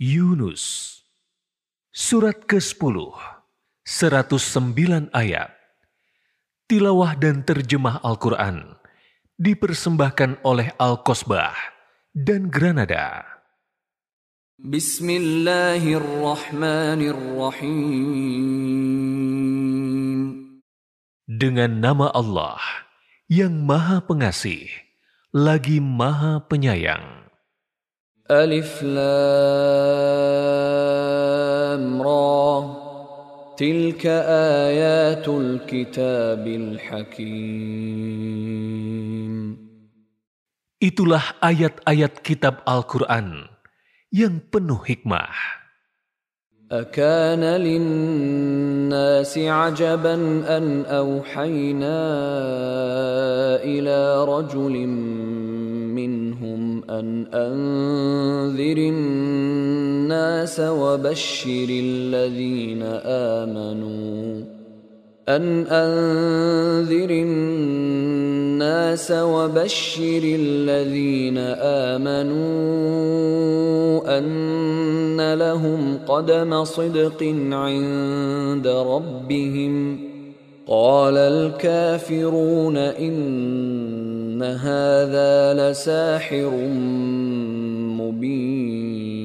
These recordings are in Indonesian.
Yunus Surat ke-10 109 ayat Tilawah dan terjemah Al-Quran dipersembahkan oleh Al-Kosbah dan Granada. Bismillahirrahmanirrahim. Dengan nama Allah yang Maha Pengasih, lagi Maha Penyayang. Alif Lam Ra Tilka ayatul kitabil hakim Itulah ayat-ayat kitab Al-Quran yang penuh hikmah. أكان للناس عجبا أن أوحينا إلى رجل منهم أن أنذر الناس وبشر الذين آمنوا. أن أنذر الناس وبشر الذين آمنوا أن لهم قدم صدق عند ربهم. قال الكافرون إن هذا لساحر مبين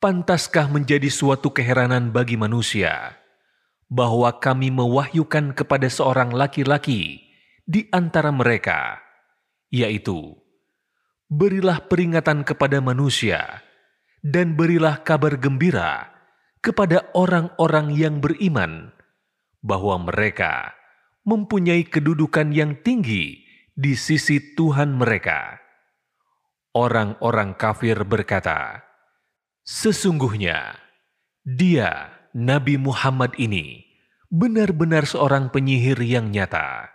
Pantaskah menjadi suatu keheranan bagi manusia bahwa kami mewahyukan kepada seorang laki-laki di antara mereka, yaitu, Berilah peringatan kepada manusia, dan berilah kabar gembira kepada orang-orang yang beriman bahwa mereka mempunyai kedudukan yang tinggi di sisi Tuhan mereka. Orang-orang kafir berkata, "Sesungguhnya Dia, Nabi Muhammad ini, benar-benar seorang penyihir yang nyata."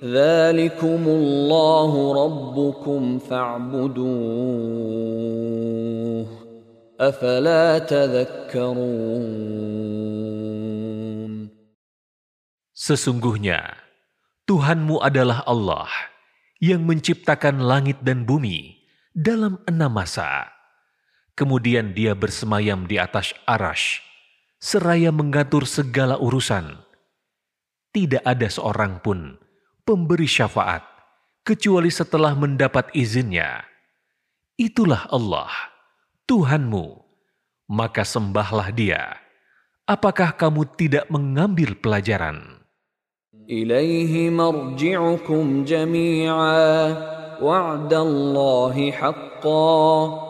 Dzalikumullahu rabbukum fa'buduh. Afala. Sesungguhnya, Tuhanmu adalah Allah yang menciptakan langit dan bumi dalam enam masa. Kemudian dia bersemayam di atas arash, seraya mengatur segala urusan. Tidak ada seorang pun pemberi syafaat, kecuali setelah mendapat izinnya. Itulah Allah, Tuhanmu, maka sembahlah Dia. Apakah kamu tidak mengambil pelajaran? Ilaihi marji'ukum jami'a اللَّهِ haqqan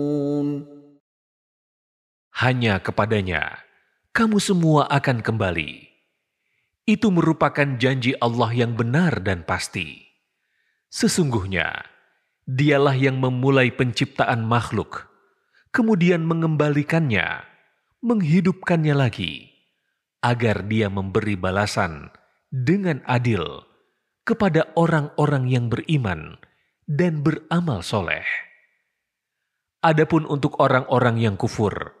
Hanya kepadanya kamu semua akan kembali. Itu merupakan janji Allah yang benar dan pasti. Sesungguhnya, dialah yang memulai penciptaan makhluk, kemudian mengembalikannya, menghidupkannya lagi, agar dia memberi balasan dengan adil kepada orang-orang yang beriman dan beramal soleh. Adapun untuk orang-orang yang kufur,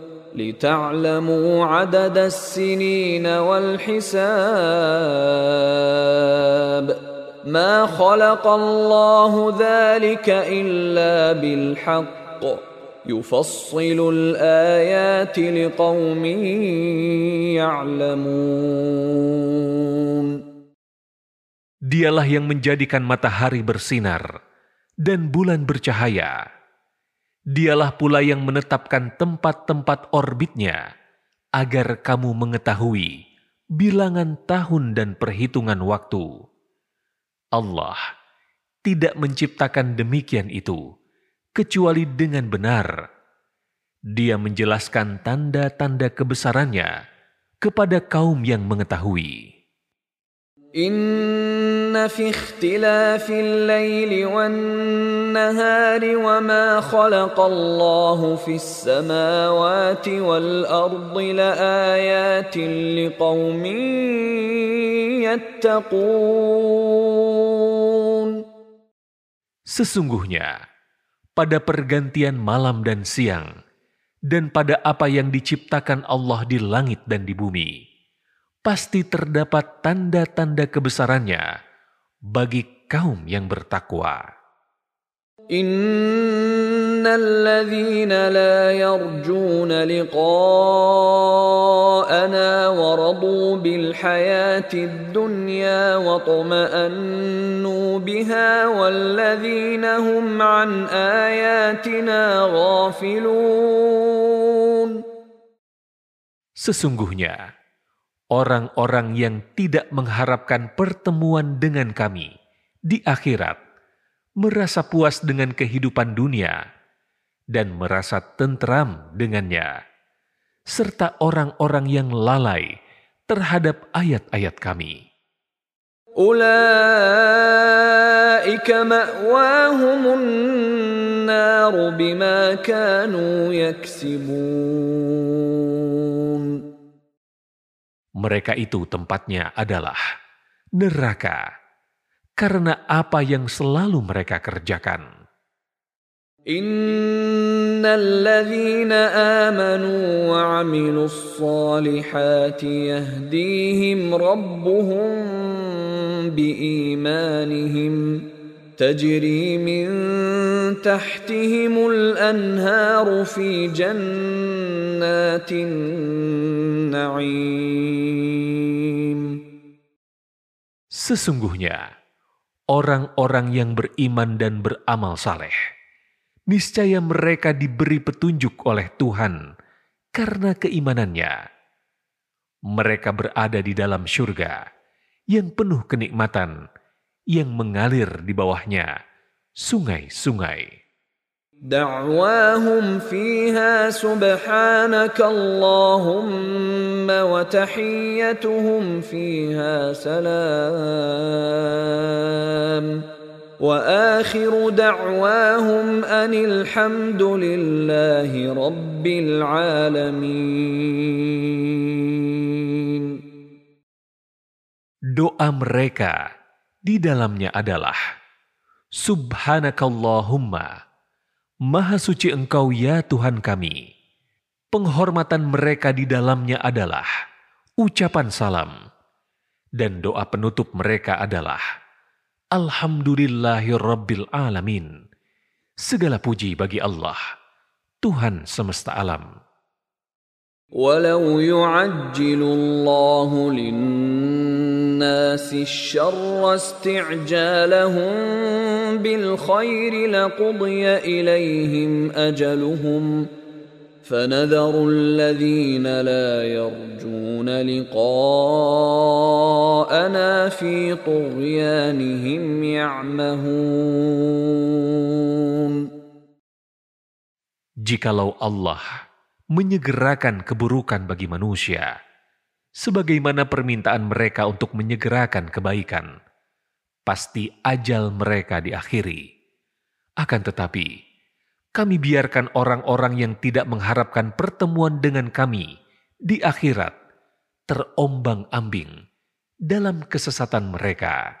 لتعلموا عدد السنين والحساب ما خلق الله ذلك إلا بالحق يفصل الآيات لقوم يعلمون Dialah yang menjadikan matahari bersinar dan bulan bercahaya. Dialah pula yang menetapkan tempat-tempat orbitnya agar kamu mengetahui bilangan tahun dan perhitungan waktu. Allah tidak menciptakan demikian itu kecuali dengan benar. Dia menjelaskan tanda-tanda kebesarannya kepada kaum yang mengetahui. إن في اختلاف الليل والنهار وما خلق الله في السماوات والأرض لآيات لقوم يتقون Sesungguhnya, pada pergantian malam dan siang, dan pada apa yang diciptakan Allah di langit dan di bumi, pasti terdapat tanda-tanda kebesarannya bagi kaum yang bertakwa. إن الذين لا يرجون لقاءنا ورضوا بالحياة الدنيا واطمأنوا بها والذين هم عن آياتنا غافلون Sesungguhnya, orang-orang yang tidak mengharapkan pertemuan dengan kami di akhirat, merasa puas dengan kehidupan dunia, dan merasa tentram dengannya, serta orang-orang yang lalai terhadap ayat-ayat kami. Mereka itu tempatnya adalah neraka karena apa yang selalu mereka kerjakan. إن الذين آمنوا وعملوا الصالحات يهديهم ربهم بإيمانهم تجري من تحتهم الأنهار في جنات النعيم Sesungguhnya, orang-orang yang beriman dan beramal saleh, niscaya mereka diberi petunjuk oleh Tuhan karena keimanannya. Mereka berada di dalam syurga yang penuh kenikmatan, yang mengalir di bawahnya sungai-sungai. دعواهم فيها سبحانك اللهم وتحيتهم فيها سلام واخر دعواهم ان الحمد لله رب العالمين Doa mereka di dalamnya adalah Subhanakallahumma Maha suci Engkau ya Tuhan kami. Penghormatan mereka di dalamnya adalah ucapan salam. Dan doa penutup mereka adalah Alhamdulillahirabbil alamin. Segala puji bagi Allah, Tuhan semesta alam. ولو يعجل الله للناس الشر استعجالهم بالخير لقضي إليهم أجلهم فنذر الذين لا يرجون لقاءنا في طغيانهم يعمهون. Jikalau Allah menyegerakan keburukan bagi manusia, sebagaimana permintaan mereka untuk menyegerakan kebaikan, pasti ajal mereka diakhiri. Akan tetapi, kami biarkan orang-orang yang tidak mengharapkan pertemuan dengan kami di akhirat terombang-ambing dalam kesesatan mereka.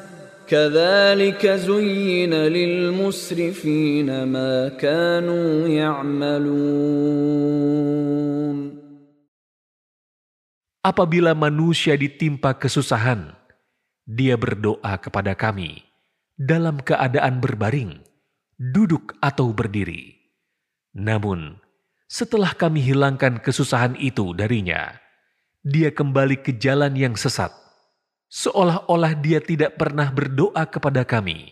كذلك زين للمسرفين ما كانوا يعملون Apabila manusia ditimpa kesusahan, dia berdoa kepada kami dalam keadaan berbaring, duduk atau berdiri. Namun, setelah kami hilangkan kesusahan itu darinya, dia kembali ke jalan yang sesat, seolah-olah dia tidak pernah berdoa kepada kami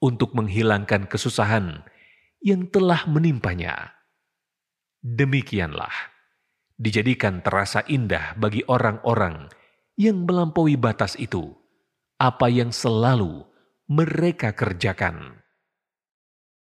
untuk menghilangkan kesusahan yang telah menimpanya. Demikianlah, dijadikan terasa indah bagi orang-orang yang melampaui batas itu, apa yang selalu mereka kerjakan.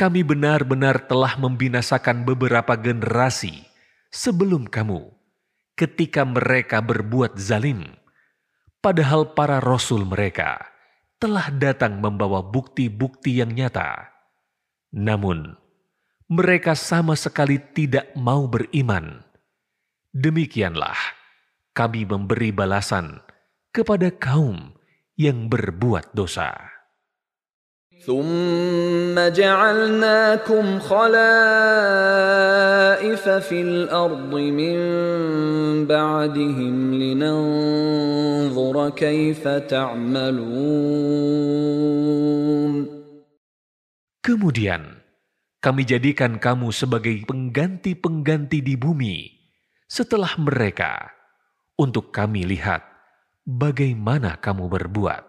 kami benar-benar telah membinasakan beberapa generasi sebelum kamu ketika mereka berbuat zalim. Padahal para rasul mereka telah datang membawa bukti-bukti yang nyata. Namun, mereka sama sekali tidak mau beriman. Demikianlah kami memberi balasan kepada kaum yang berbuat dosa. ثم جعلناكم خلائف في الارض من بعدهم لننظر كيف تعملون Kemudian, kami jadikan kamu sebagai pengganti-pengganti di bumi setelah mereka, untuk kami lihat bagaimana kamu berbuat.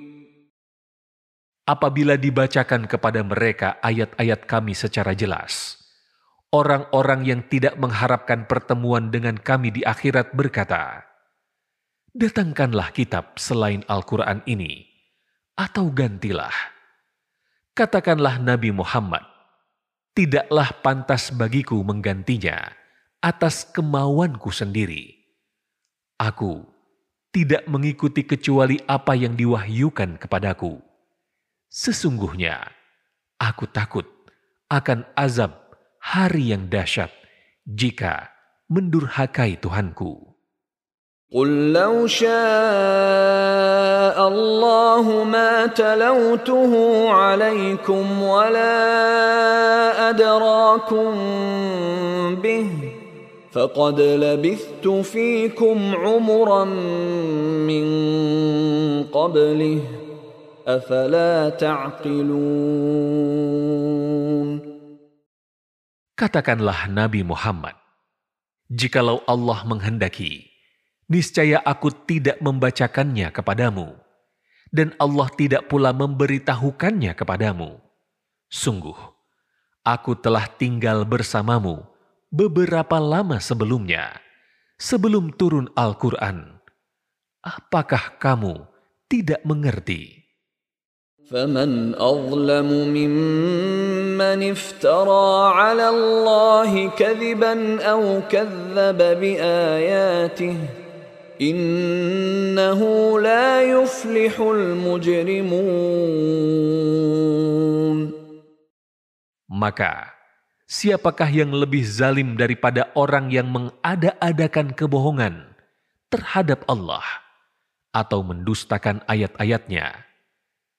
Apabila dibacakan kepada mereka ayat-ayat kami secara jelas, orang-orang yang tidak mengharapkan pertemuan dengan kami di akhirat berkata, Datangkanlah kitab selain Al-Quran ini, atau gantilah. Katakanlah Nabi Muhammad, tidaklah pantas bagiku menggantinya atas kemauanku sendiri. Aku tidak mengikuti kecuali apa yang diwahyukan kepadaku. Sesungguhnya, aku takut akan azab hari yang dahsyat jika mendurhakai Tuhanku. قل لو شاء الله ما تلوته عليكم ولا أدراكم به فقد لبثت فيكم عمرا من قبله Katakanlah Nabi Muhammad, jikalau Allah menghendaki, niscaya aku tidak membacakannya kepadamu, dan Allah tidak pula memberitahukannya kepadamu. Sungguh, aku telah tinggal bersamamu beberapa lama sebelumnya, sebelum turun Al-Quran. Apakah kamu tidak mengerti?' فمن اظلم ممن افترى على الله كذبا او كذب باياته إنه لا يفلح المجرمون Maka, siapakah yang lebih zalim daripada orang yang mengada-adakan kebohongan terhadap Allah atau mendustakan ayat-ayatnya?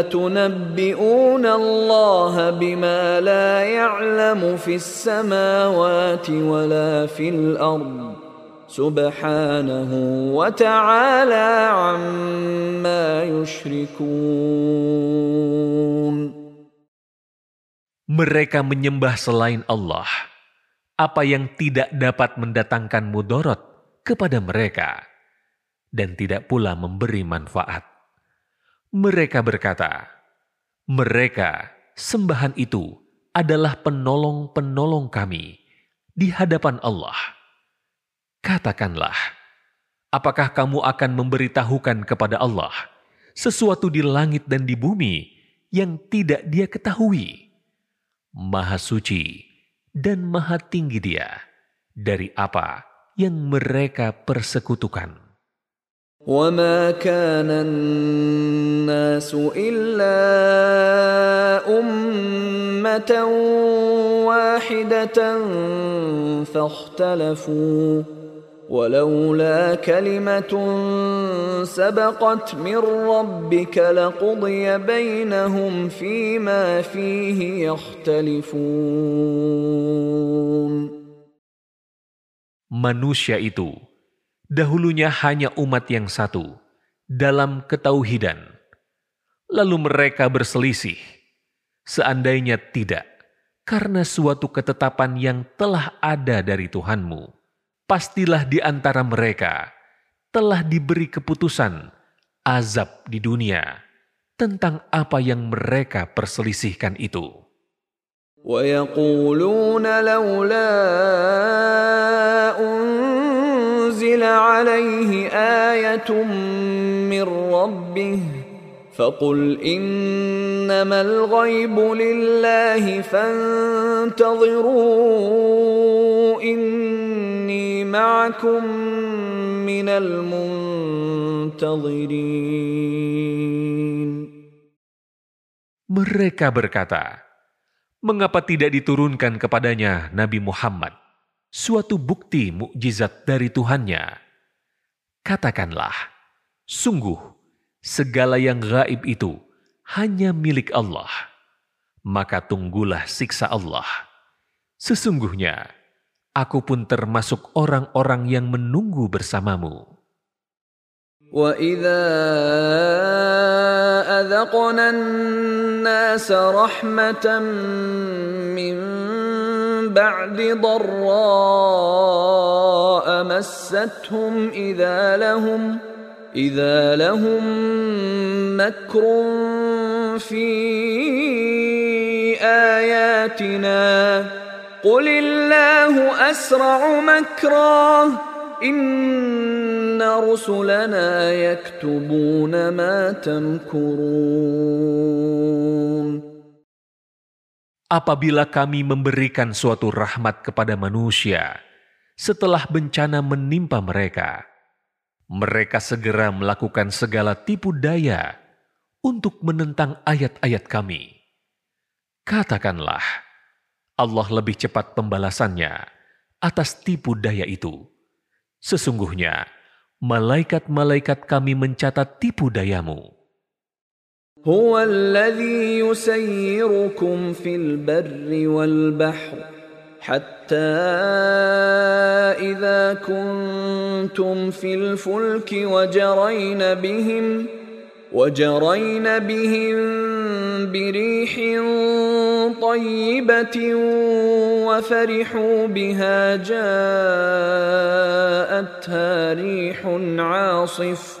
قل أتنبئون الله بما لا يعلم في السماوات ولا في الأرض سبحانه وتعالى عما يشركون Mereka menyembah selain Allah, apa yang tidak dapat mendatangkan mudorot kepada mereka, dan tidak pula memberi manfaat. Mereka berkata, mereka sembahan itu adalah penolong-penolong kami di hadapan Allah. Katakanlah, apakah kamu akan memberitahukan kepada Allah sesuatu di langit dan di bumi yang tidak dia ketahui? Maha suci dan maha tinggi dia dari apa yang mereka persekutukan. وما كان الناس إلا أمة واحدة فاختلفوا ولولا كلمة سبقت من ربك لقضي بينهم فيما فيه يختلفون Manusia itu dahulunya hanya umat yang satu dalam ketauhidan. Lalu mereka berselisih. Seandainya tidak, karena suatu ketetapan yang telah ada dari Tuhanmu, pastilah di antara mereka telah diberi keputusan azab di dunia tentang apa yang mereka perselisihkan itu. ويقولون لولا أنزل عليه آية من ربه فقل إنما الغيب لله فانتظروا إني معكم من المنتظرين Mereka berkata, "Mengapa tidak diturunkan kepadanya Nabi Muhammad suatu bukti mukjizat dari Tuhannya?" Katakanlah, "Sungguh, segala yang gaib itu hanya milik Allah. Maka tunggulah siksa Allah. Sesungguhnya, aku pun termasuk orang-orang yang menunggu bersamamu." وإذا أذقنا الناس رحمة من بعد ضراء مستهم إذا لهم إذا لهم مكر في آياتنا قل الله أسرع مكرا إن رسلنا يكتبون ما تمكرون apabila kami memberikan suatu rahmat kepada manusia setelah bencana menimpa mereka, mereka segera melakukan segala tipu daya untuk menentang ayat-ayat kami. Katakanlah, Allah lebih cepat pembalasannya atas tipu daya itu. Sesungguhnya, malaikat-malaikat kami mencatat tipu dayamu. هو الذي يسيركم في البر والبحر حتى إذا كنتم في الفلك وجرين بهم وجرين بهم بريح طيبة وفرحوا بها جاءتها ريح عاصف.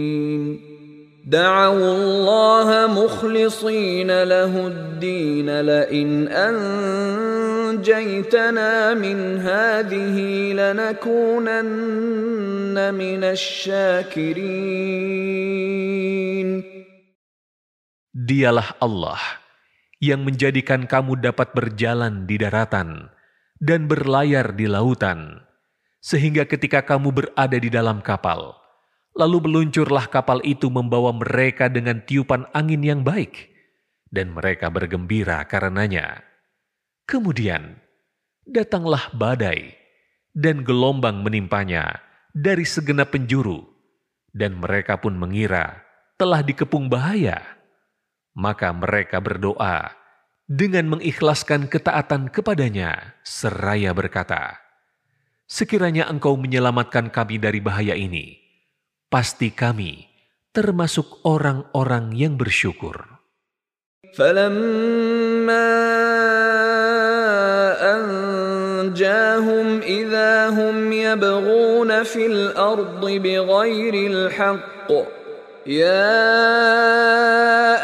دعوا الله مخلصين له الدين لئن أنجيتنا من هذه لنكونن من الشاكرين Dialah Allah yang menjadikan kamu dapat berjalan di daratan dan berlayar di lautan, sehingga ketika kamu berada di dalam kapal, lalu meluncurlah kapal itu membawa mereka dengan tiupan angin yang baik, dan mereka bergembira karenanya. Kemudian datanglah badai, dan gelombang menimpanya dari segenap penjuru, dan mereka pun mengira telah dikepung bahaya. Maka mereka berdoa dengan mengikhlaskan ketaatan kepadanya, seraya berkata, Sekiranya engkau menyelamatkan kami dari bahaya ini, pasti kami termasuk orang-orang yang bersyukur. فلما أنجاهم إذا هم يبغون في الأرض بغير الحق يا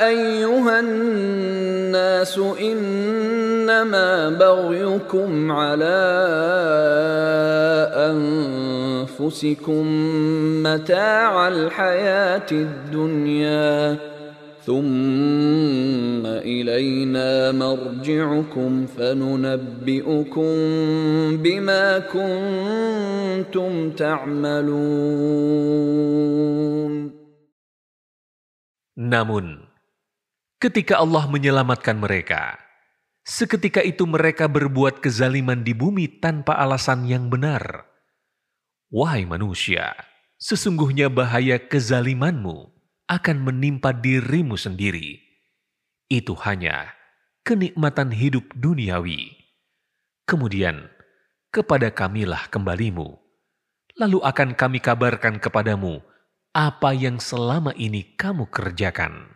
أيها الناس إنما بغيكم على أنفسكم متاع الحياة الدنيا ثم إلينا مرجعكم فننبئكم بما كنتم تعملون Namun, ketika Allah menyelamatkan mereka, seketika itu mereka berbuat kezaliman di bumi tanpa alasan yang benar. Wahai manusia, sesungguhnya bahaya kezalimanmu akan menimpa dirimu sendiri. Itu hanya kenikmatan hidup duniawi. Kemudian, kepada kamilah kembalimu. Lalu akan kami kabarkan kepadamu apa yang selama ini kamu kerjakan.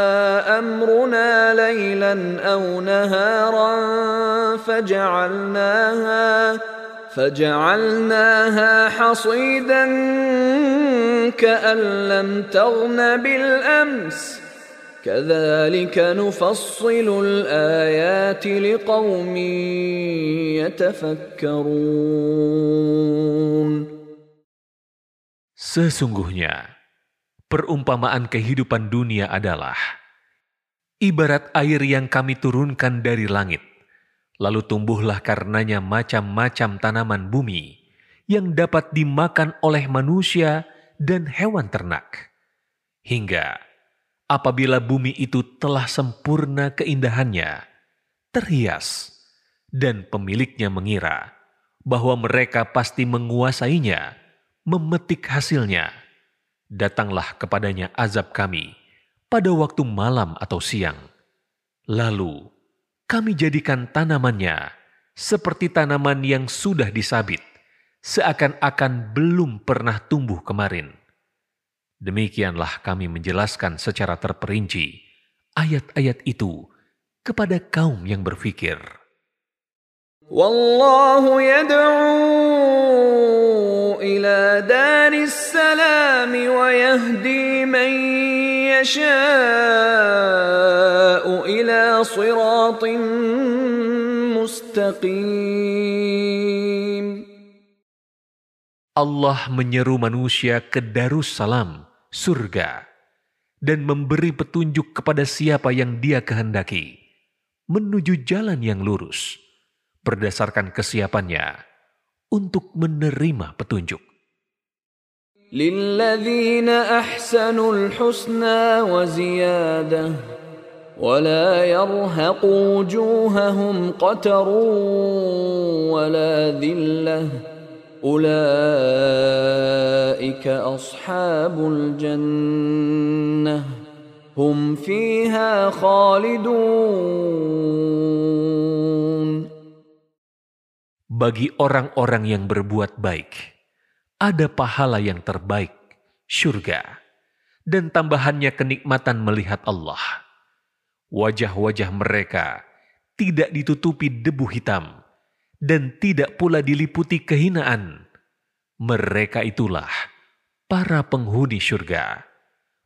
أمرنا ليلا أو نهارا فجعلناها فجعلناها حصيدا كأن لم تغن بالأمس كذلك نفصل الآيات لقوم يتفكرون Sesungguhnya, perumpamaan kehidupan dunia adalah ibarat air yang kami turunkan dari langit, lalu tumbuhlah karenanya macam-macam tanaman bumi yang dapat dimakan oleh manusia dan hewan ternak. Hingga apabila bumi itu telah sempurna keindahannya, terhias, dan pemiliknya mengira bahwa mereka pasti menguasainya, memetik hasilnya, datanglah kepadanya azab kami pada waktu malam atau siang. Lalu kami jadikan tanamannya seperti tanaman yang sudah disabit, seakan-akan belum pernah tumbuh kemarin. Demikianlah kami menjelaskan secara terperinci ayat-ayat itu kepada kaum yang berfikir. Wallahu yad'u ila daris salam wa yahdi man yasha'u ila siratin mustaqim. Allah menyeru manusia ke Darussalam, surga, dan memberi petunjuk kepada siapa yang dia kehendaki menuju jalan yang lurus berdasarkan kesiapannya untuk menerima petunjuk. للذين أحسنوا الحسنى وزيادة ولا يرهق وجوههم قتر ولا ذلة أولئك أصحاب الجنة هم فيها خالدون Bagi orang-orang yang berbuat baik, ada pahala yang terbaik, syurga, dan tambahannya kenikmatan melihat Allah. Wajah-wajah mereka tidak ditutupi debu hitam dan tidak pula diliputi kehinaan. Mereka itulah para penghuni syurga.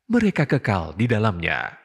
Mereka kekal di dalamnya.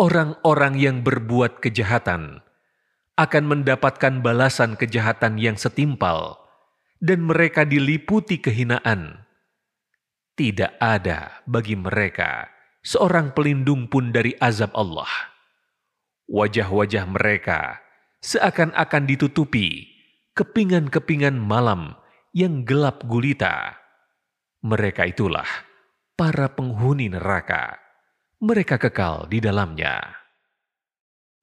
Orang-orang yang berbuat kejahatan akan mendapatkan balasan kejahatan yang setimpal dan mereka diliputi kehinaan. Tidak ada bagi mereka seorang pelindung pun dari azab Allah. Wajah-wajah mereka seakan-akan ditutupi kepingan-kepingan malam yang gelap gulita. Mereka itulah para penghuni neraka. Mereka kekal di dalamnya.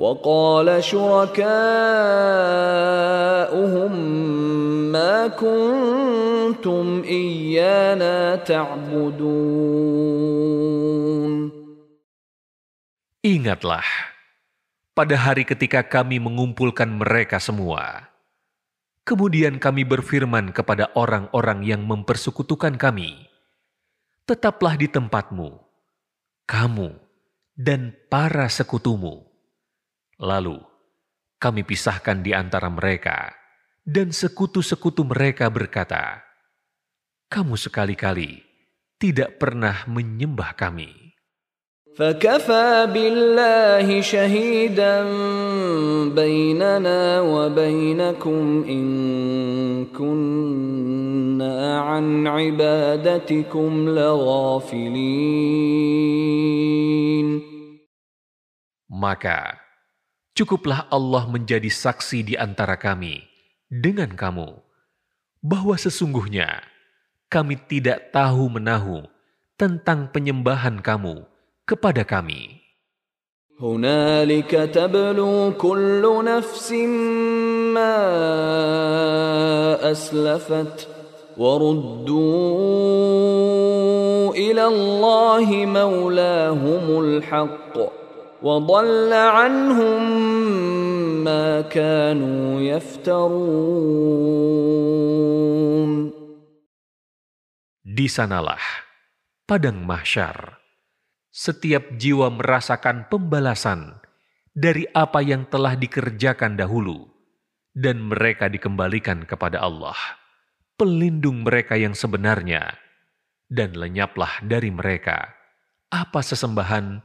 وقال شركاؤهم ما كنتم إيانا تعبدون Ingatlah, pada hari ketika kami mengumpulkan mereka semua, kemudian kami berfirman kepada orang-orang yang mempersekutukan kami, Tetaplah di tempatmu, kamu dan para sekutumu. Lalu, kami pisahkan di antara mereka, dan sekutu-sekutu mereka berkata, Kamu sekali-kali tidak pernah menyembah kami. فكفى بالله شهيدا بيننا وبينكم إن كنا عن عبادتكم لغافلين Maka, cukuplah Allah menjadi saksi di antara kami dengan kamu, bahwa sesungguhnya kami tidak tahu menahu tentang penyembahan kamu kepada kami. هنالك تبلو كل نفس ما أسلفت وردوا إلى الله مولاهم الحق وضل عنهم ما كانوا يفترون Di sanalah padang mahsyar setiap jiwa merasakan pembalasan dari apa yang telah dikerjakan dahulu, dan mereka dikembalikan kepada Allah, pelindung mereka yang sebenarnya, dan lenyaplah dari mereka apa sesembahan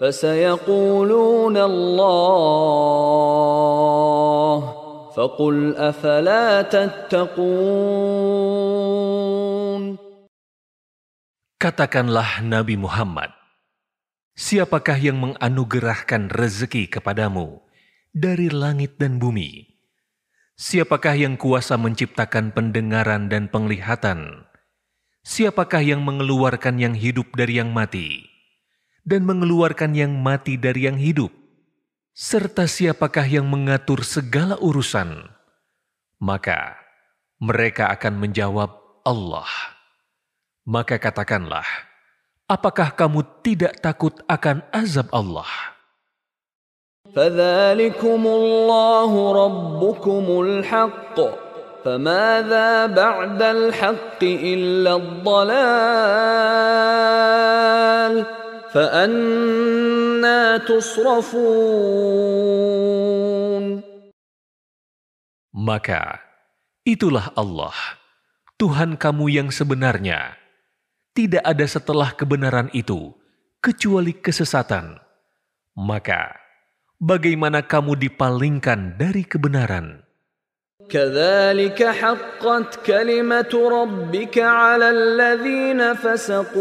فسيقولون الله فقل افلا تتقون Katakanlah Nabi Muhammad, siapakah yang menganugerahkan rezeki kepadamu dari langit dan bumi? Siapakah yang kuasa menciptakan pendengaran dan penglihatan? Siapakah yang mengeluarkan yang hidup dari yang mati? dan mengeluarkan yang mati dari yang hidup, serta siapakah yang mengatur segala urusan, maka mereka akan menjawab Allah. Maka katakanlah, apakah kamu tidak takut akan azab Allah? فذلكم الله ربكم الحق فماذا بعد الحق إلا الضلال فأنا تصرفون Maka itulah Allah, Tuhan kamu yang sebenarnya. Tidak ada setelah kebenaran itu, kecuali kesesatan. Maka, bagaimana kamu dipalingkan dari kebenaran? كذلك حقت كلمة ربك على الذين فسقوا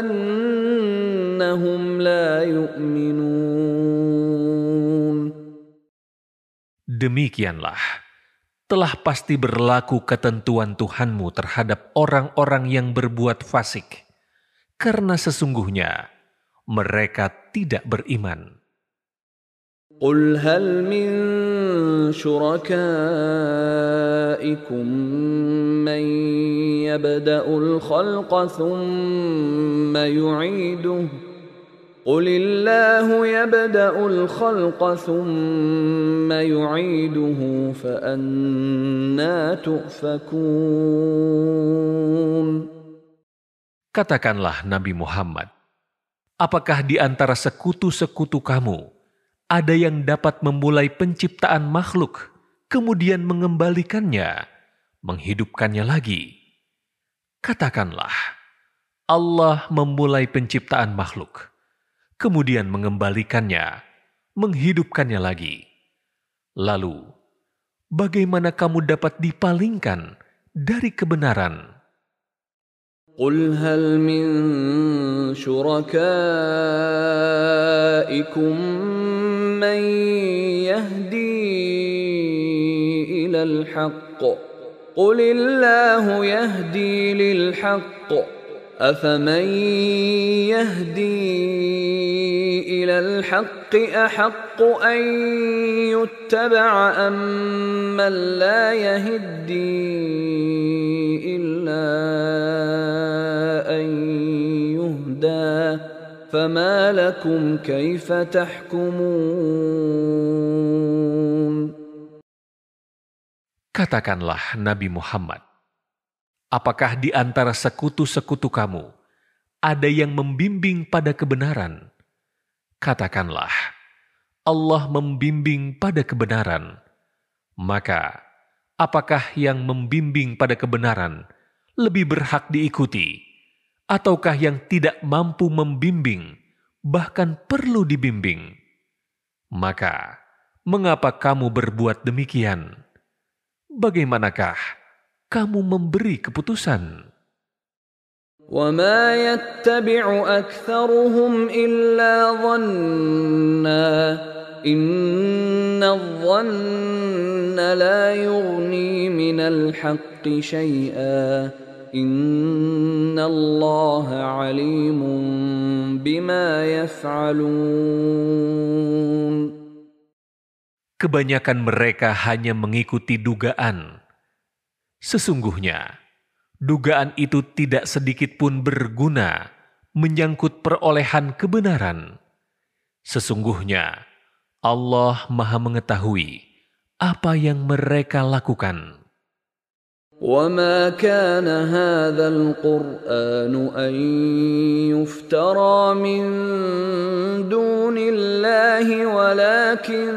أنهم لا يؤمنون Demikianlah, telah pasti berlaku ketentuan Tuhanmu terhadap orang-orang yang berbuat fasik, karena sesungguhnya mereka tidak beriman. قل هل من شركائكم من يبدا الخلق ثم يعيده قل الله يبدا الخلق ثم يعيده فانا تؤفكون Katakanlah Nabi Muhammad, apakah di antara sekutu-sekutu kamu ada yang dapat memulai penciptaan makhluk, kemudian mengembalikannya, menghidupkannya lagi. Katakanlah, Allah memulai penciptaan makhluk, kemudian mengembalikannya, menghidupkannya lagi. Lalu, bagaimana kamu dapat dipalingkan dari kebenaran? قل هل من شركائكم من يهدي إلى الحق قل الله يهدي للحق افمن يهدي إلى الحق احق ان يتبع أم لا يهدي الا ان يهدى فما لكم كيف تحكمون؟ Katakanlah Nabi Muhammad, apakah di antara sekutu-sekutu kamu ada yang membimbing pada kebenaran? Katakanlah, Allah membimbing pada kebenaran. Maka, apakah yang membimbing pada kebenaran lebih berhak diikuti, ataukah yang tidak mampu membimbing, bahkan perlu dibimbing? Maka, mengapa kamu berbuat demikian? Bagaimanakah kamu memberi keputusan? وما يتبع أكثرهم إلا ظنا إن الظن لا يغني من الحق شيئا إن الله عليم بما يفعلون Kebanyakan mereka hanya mengikuti dugaan. Sesungguhnya, dugaan itu tidak sedikit pun berguna menyangkut perolehan kebenaran. Sesungguhnya, Allah Maha Mengetahui apa yang mereka lakukan. وما كان هذا القرآن أن يفترى من دون الله ولكن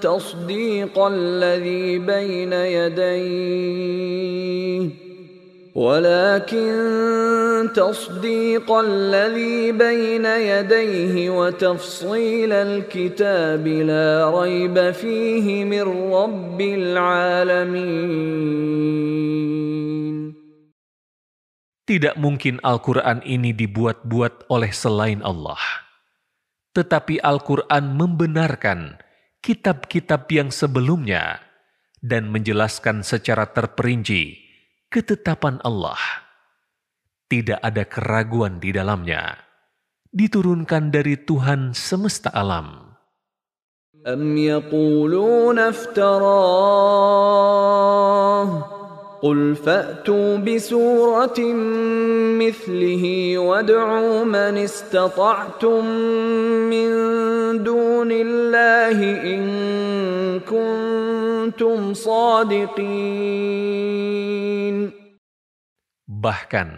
تصديق الذي بين يديه ولكن تصديق الذي بين يديه وتفصيل الكتاب لا ريب فيه من رب العالمين Tidak mungkin Al-Quran ini dibuat-buat oleh selain Allah. Tetapi Al-Quran membenarkan kitab-kitab yang sebelumnya dan menjelaskan secara terperinci ketetapan Allah. Tidak ada keraguan di dalamnya. Diturunkan dari Tuhan semesta alam. Am قل فأتوا بسورة مثله وادعوا من استطعتم من دون الله إن كنتم صادقين Bahkan,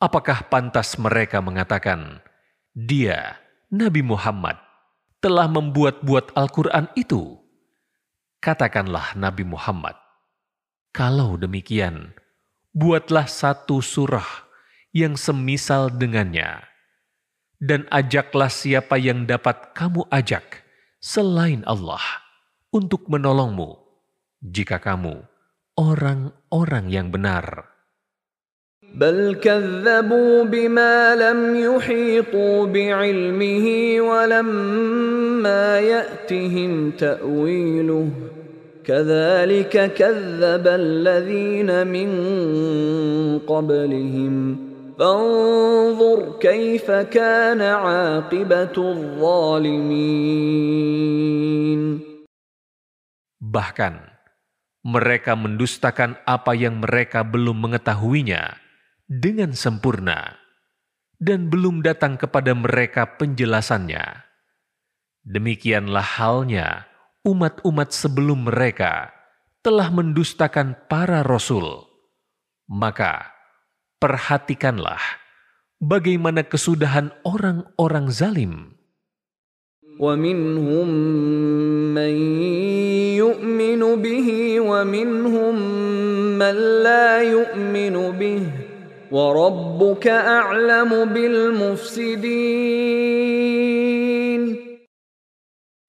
apakah pantas mereka mengatakan, dia, Nabi Muhammad, telah membuat-buat Al-Quran itu? Katakanlah Nabi Muhammad, kalau demikian, buatlah satu surah yang semisal dengannya, dan ajaklah siapa yang dapat kamu ajak selain Allah untuk menolongmu jika kamu orang-orang yang benar. بل كذبوا بما لم يحيطوا بعلمه ولما يأتهم تأويله كذلك كذب الذين من قبلهم فانظر كيف كان عاقبة الظالمين Bahkan, mereka mendustakan apa yang mereka belum mengetahuinya dengan sempurna, dan belum datang kepada mereka penjelasannya. Demikianlah halnya umat-umat sebelum mereka telah mendustakan para rasul. Maka, perhatikanlah bagaimana kesudahan orang-orang zalim. ومنهم من يؤمن به ومنهم من لا يؤمن به وربك أعلم بالمفسدين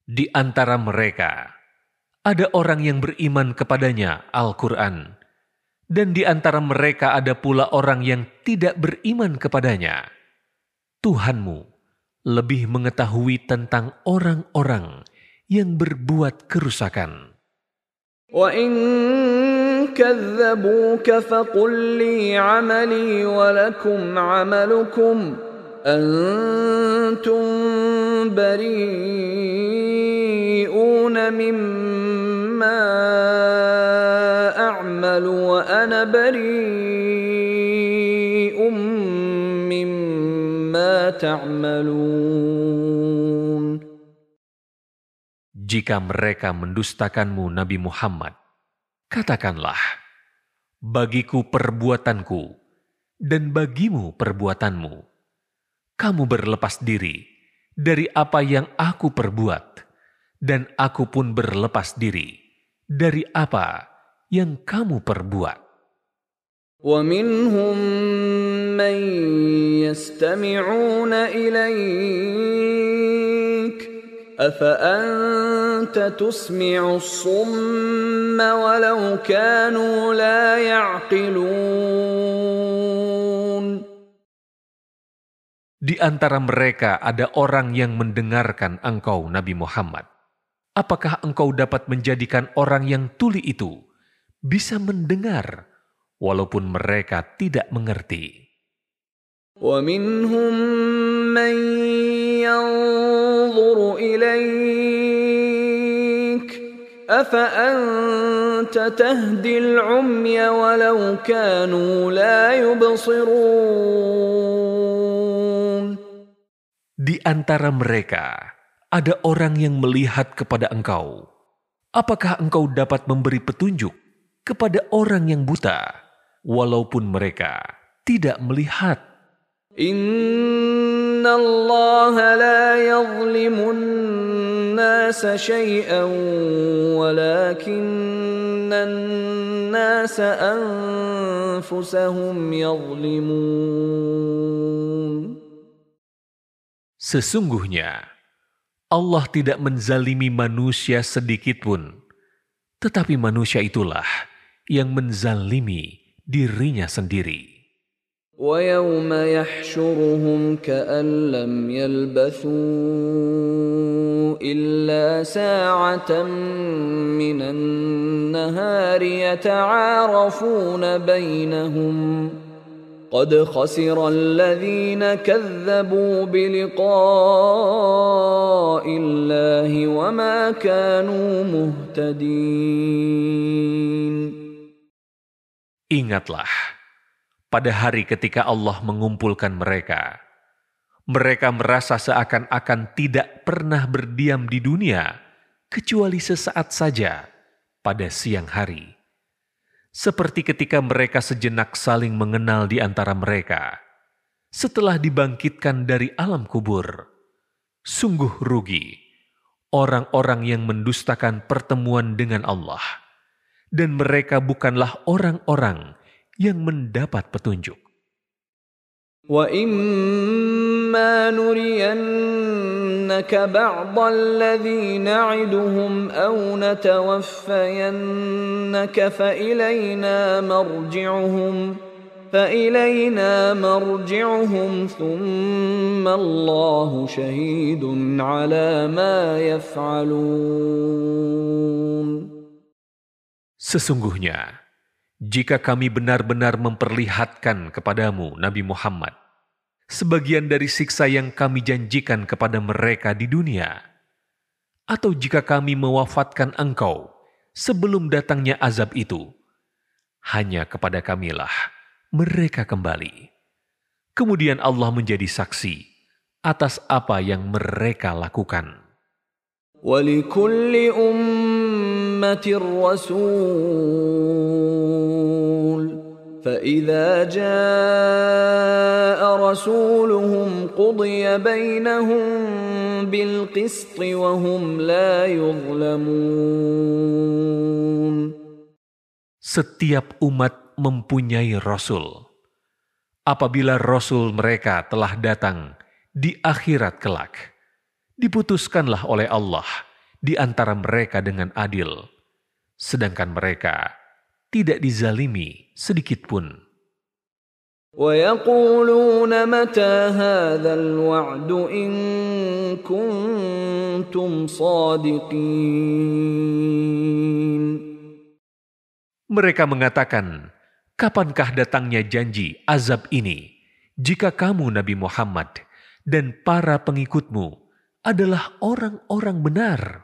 Di antara mereka ada orang yang beriman kepadanya Al-Quran, dan di antara mereka ada pula orang yang tidak beriman kepadanya. Tuhanmu lebih mengetahui tentang orang-orang yang berbuat kerusakan. وإن كذبوك فقل لي عملي ولكم عملكم أنتم بريئون مما أعمل وأنا بريء مما تعملون Jika mereka mendustakanmu Nabi Muhammad, katakanlah, bagiku perbuatanku dan bagimu perbuatanmu. Kamu berlepas diri dari apa yang aku perbuat, dan aku pun berlepas diri dari apa yang kamu perbuat. ومنهم من يستمعون إليك أفأنت تسمع الصم ولو كانوا لا يعقلون Di antara mereka ada orang yang mendengarkan engkau, Nabi Muhammad. Apakah engkau dapat menjadikan orang yang tuli itu bisa mendengar, walaupun mereka tidak mengerti. ومنهم من ينظر إليك أفأنت تهدي العمي ولو كانوا لا يبصرون Di antara mereka ada orang yang melihat kepada engkau. Apakah engkau dapat memberi petunjuk kepada orang yang buta, walaupun mereka tidak melihat? Inna Allah la yazlimun nas anfusahum yazlimun Sesungguhnya Allah tidak menzalimi manusia sedikit pun, tetapi manusia itulah yang menzalimi dirinya sendiri. ويوم يحشرهم كأن لم يلبثوا إلا ساعة من النهار يتعارفون بينهم قد خسر الذين كذبوا بلقاء الله وما كانوا مهتدين Ingatlah, pada hari ketika Allah mengumpulkan mereka, mereka merasa seakan-akan tidak pernah berdiam di dunia, kecuali sesaat saja pada siang hari. Seperti ketika mereka sejenak saling mengenal di antara mereka, setelah dibangkitkan dari alam kubur. Sungguh rugi orang-orang yang mendustakan pertemuan dengan Allah, dan mereka bukanlah orang-orang yang mendapat petunjuk. وإما نرينك بعض الذي نعدهم أو نتوفينك فإلينا مرجعهم فإلينا مرجعهم ثم الله شهيد على ما يفعلون. Sesungguhnya, jika kami benar-benar memperlihatkan kepadamu Nabi Muhammad sebagian dari siksa yang kami janjikan kepada mereka di dunia, atau jika kami mewafatkan engkau sebelum datangnya azab itu, hanya kepada kamilah mereka kembali. Kemudian Allah menjadi saksi atas apa yang mereka lakukan. ولكل أمة رسول فإذا جاء رسولهم قضي بينهم بالقسط وهم لا يظلمون Setiap umat mempunyai rasul. Apabila rasul mereka telah datang di akhirat kelak, diputuskanlah oleh Allah di antara mereka dengan adil, sedangkan mereka tidak dizalimi sedikit pun. Mereka mengatakan, kapankah datangnya janji azab ini jika kamu Nabi Muhammad dan para pengikutmu adalah orang-orang benar?'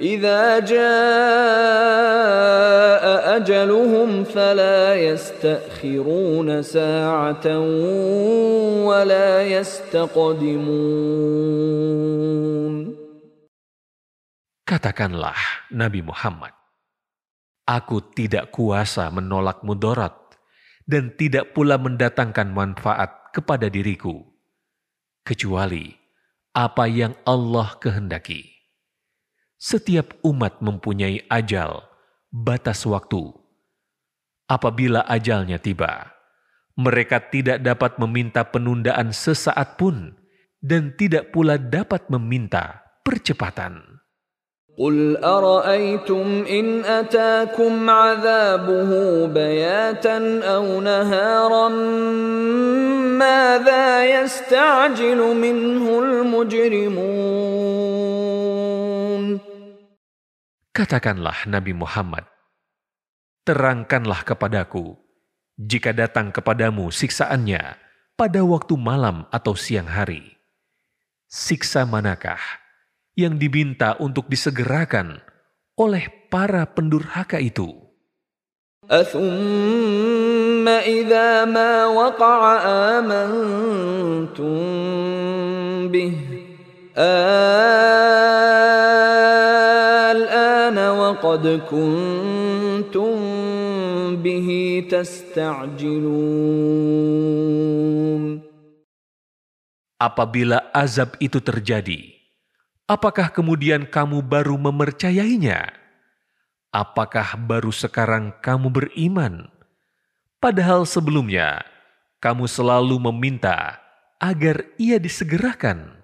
إذا جاء أجلهم فلا يستأخرون ساعة ولا يستقدمون Katakanlah Nabi Muhammad, Aku tidak kuasa menolak mudarat dan tidak pula mendatangkan manfaat kepada diriku, kecuali apa yang Allah kehendaki. Setiap umat mempunyai ajal, batas waktu. Apabila ajalnya tiba, mereka tidak dapat meminta penundaan sesaat pun dan tidak pula dapat meminta percepatan. قل أرأيتم إن أتاكم عذابه بياتا أو نهارا ماذا يستعجل منه المجرمون Katakanlah Nabi Muhammad, terangkanlah kepadaku jika datang kepadamu siksaannya pada waktu malam atau siang hari. Siksa manakah yang diminta untuk disegerakan oleh para pendurhaka itu? وقد كنتم به تستعجلون Apabila azab itu terjadi, apakah kemudian kamu baru memercayainya? Apakah baru sekarang kamu beriman? Padahal sebelumnya kamu selalu meminta agar ia disegerakan.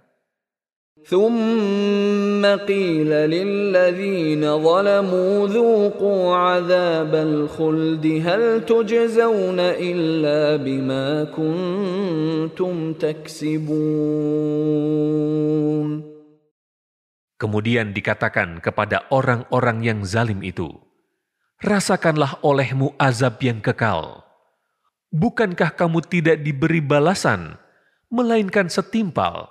ثم قيل للذين ظلموا ذوقوا عذاب الخلد هل تجزون إلا بما كنتم تكسبون Kemudian dikatakan kepada orang-orang yang zalim itu, Rasakanlah olehmu azab yang kekal. Bukankah kamu tidak diberi balasan, melainkan setimpal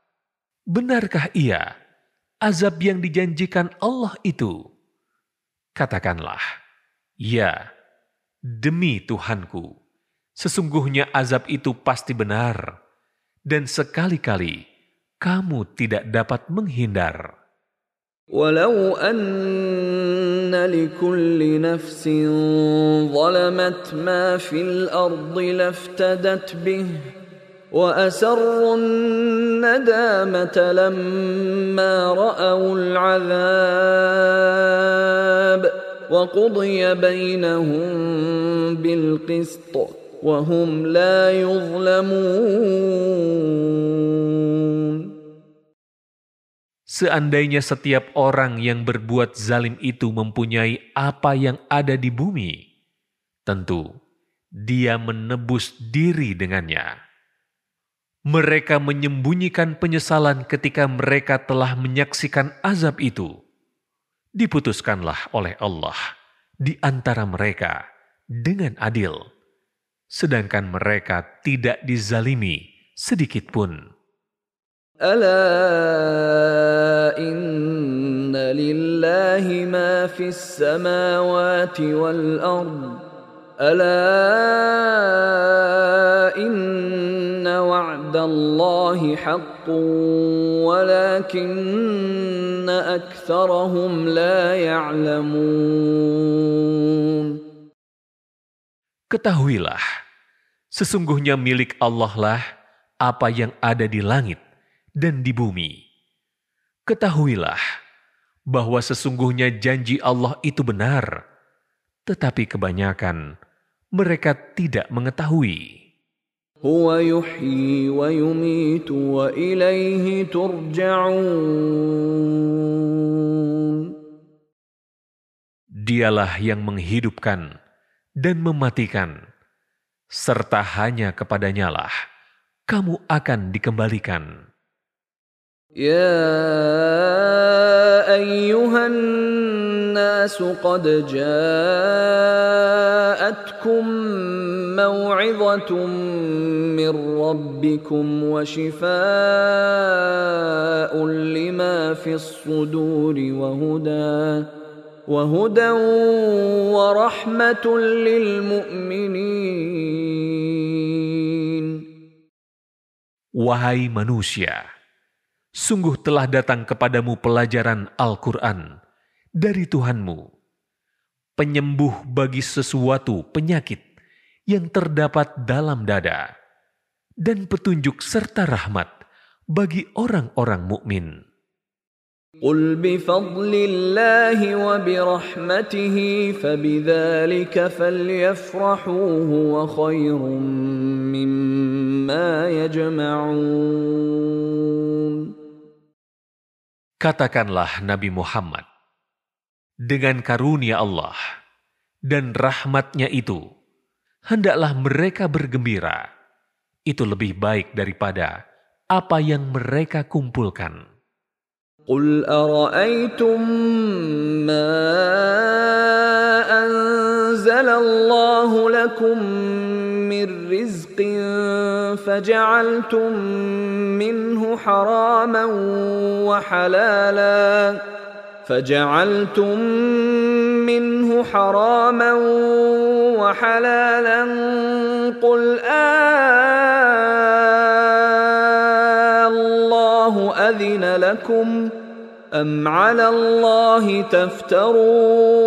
Benarkah ia azab yang dijanjikan Allah itu? Katakanlah, Ya, demi Tuhanku, sesungguhnya azab itu pasti benar, dan sekali-kali kamu tidak dapat menghindar. ولو أن لكل نفس ظلمت ما في الأرض لافتدت به وأسروا الندامة لما رأوا العذاب وقضي بينهم بالقسط وهم لا يظلمون Seandainya setiap orang yang berbuat zalim itu mempunyai apa yang ada di bumi, tentu dia menebus diri dengannya. Mereka menyembunyikan penyesalan ketika mereka telah menyaksikan azab itu. Diputuskanlah oleh Allah di antara mereka dengan adil, sedangkan mereka tidak dizalimi sedikit pun. Inna lillahi ma fis samawati wal ardh ألا إن وعد الله حق ولكن أكثرهم لا يعلمون Ketahuilah, sesungguhnya milik Allah lah apa yang ada di langit dan di bumi. Ketahuilah bahwa sesungguhnya janji Allah itu benar, tetapi kebanyakan mereka tidak mengetahui. Dialah yang menghidupkan dan mematikan, serta hanya kepadanyalah kamu akan dikembalikan. Ya ayyuhan الناس قد جاءتكم موعظة من ربكم وشفاء لما في الصدور وهدى وهدى ورحمة للمؤمنين Wahai manusia, sungguh telah datang kepadamu pelajaran Al-Quran dari Tuhanmu, penyembuh bagi sesuatu penyakit yang terdapat dalam dada, dan petunjuk serta rahmat bagi orang-orang mukmin. قل بفضل الله وبرحمته فبذلك فليفرحوا هو خير مما يجمعون Katakanlah Nabi Muhammad, dengan karunia Allah dan rahmatnya itu, hendaklah mereka bergembira. Itu lebih baik daripada apa yang mereka kumpulkan. قل أرأيتم ما أنزل الله لكم من رزق فجعلتم منه حراما وحلالا فجعلتم منه حراما وحلالا قل آه الله أذن لكم أم على الله تفترون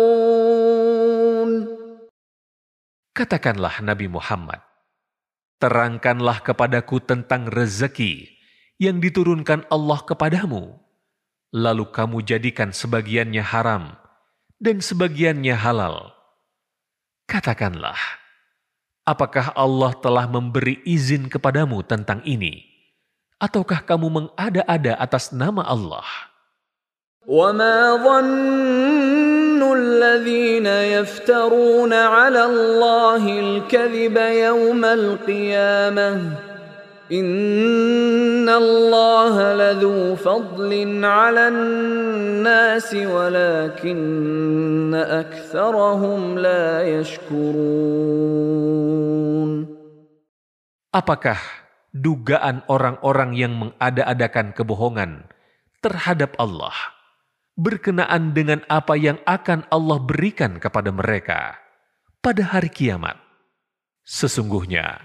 Katakanlah Nabi Muhammad, terangkanlah kepadaku tentang rezeki yang diturunkan Allah kepadamu, lalu kamu jadikan sebagiannya haram dan sebagiannya halal. Katakanlah, apakah Allah telah memberi izin kepadamu tentang ini, ataukah kamu mengada-ada atas nama Allah? وما ظن الذين يفترون على الله الكذب يوم القيامة إن الله لذو فضل على الناس ولكن أكثرهم لا يشكرون Apakah dugaan orang-orang yang mengada-adakan kebohongan terhadap Allah berkenaan dengan apa yang akan Allah berikan kepada mereka pada hari kiamat? Sesungguhnya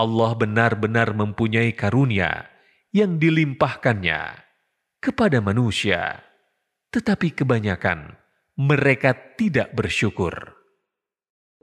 Allah benar-benar mempunyai karunia yang dilimpahkannya kepada manusia, tetapi kebanyakan mereka tidak bersyukur.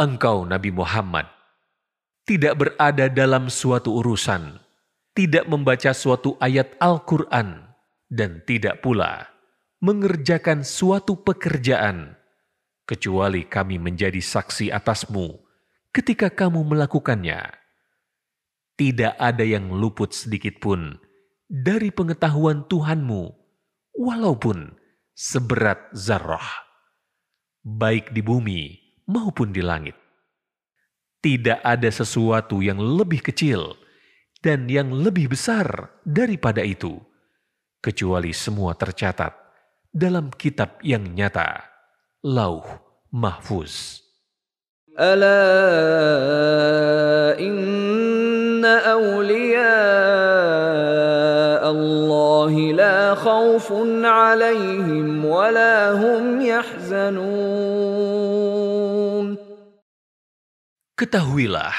Engkau Nabi Muhammad tidak berada dalam suatu urusan, tidak membaca suatu ayat Al-Quran, dan tidak pula mengerjakan suatu pekerjaan, kecuali kami menjadi saksi atasmu ketika kamu melakukannya. Tidak ada yang luput sedikit pun dari pengetahuan Tuhanmu, walaupun seberat zarrah, baik di bumi maupun di langit. Tidak ada sesuatu yang lebih kecil dan yang lebih besar daripada itu, kecuali semua tercatat dalam kitab yang nyata, Lauh Mahfuz. Ala inna أولياء الله لا خوف عليهم ولا هم يحزنون. Ketahuilah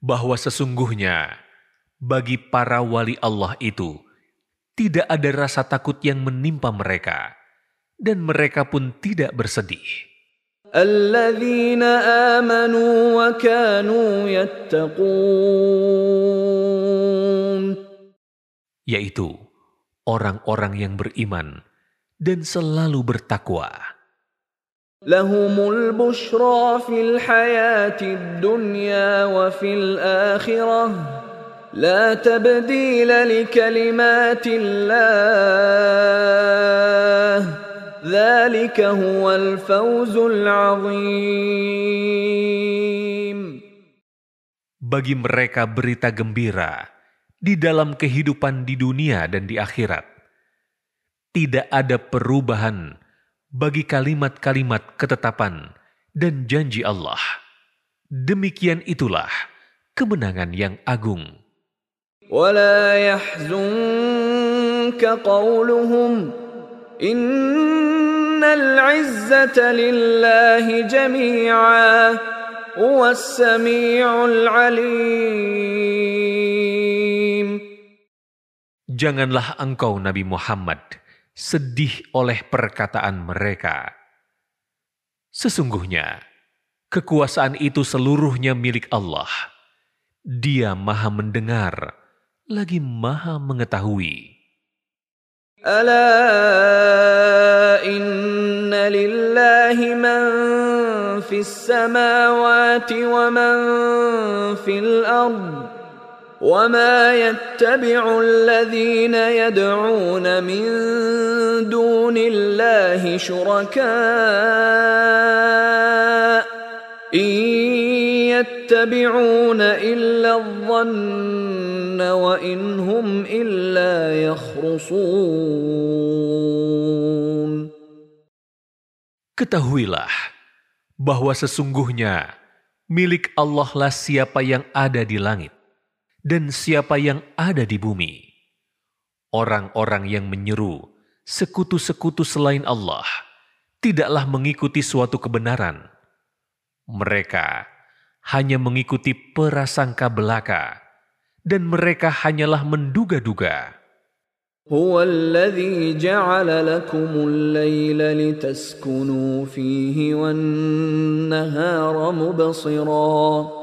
bahwa sesungguhnya bagi para wali Allah itu tidak ada rasa takut yang menimpa mereka, dan mereka pun tidak bersedih. الذين آمنوا وكانوا يتقون yaitu orang-orang yang beriman dan selalu bertakwa. لهم البشرى في الحياة الدنيا وفي الآخرة لا تبديل لكلمات الله ذلك هو الفوز العظيم Bagi mereka berita gembira di dalam kehidupan di dunia dan di akhirat. Tidak ada perubahan bagi kalimat-kalimat ketetapan dan janji Allah. Demikian itulah kemenangan yang agung. ولا يحزنك قولهم إن العزة لله جميعا هو السميع العليم Janganlah engkau Nabi Muhammad sedih oleh perkataan mereka. Sesungguhnya, kekuasaan itu seluruhnya milik Allah. Dia maha mendengar, lagi maha mengetahui. Ala inna wa وما يتبع الذين يدعون من دون الله شركاء إن يتبعون إلا الظن وإن هم إلا يخرصون Ketahuilah bahwa sesungguhnya milik Allah lah siapa yang ada di langit dan siapa yang ada di bumi. Orang-orang yang menyeru sekutu-sekutu selain Allah tidaklah mengikuti suatu kebenaran. Mereka hanya mengikuti prasangka belaka dan mereka hanyalah menduga-duga. هو الذي جعل لكم الليل لتسكنوا فيه والنهار مبصرا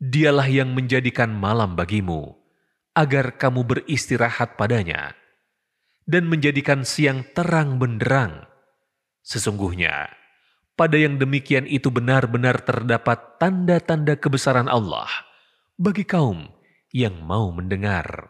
Dialah yang menjadikan malam bagimu agar kamu beristirahat padanya dan menjadikan siang terang benderang. Sesungguhnya, pada yang demikian itu benar-benar terdapat tanda-tanda kebesaran Allah bagi kaum yang mau mendengar.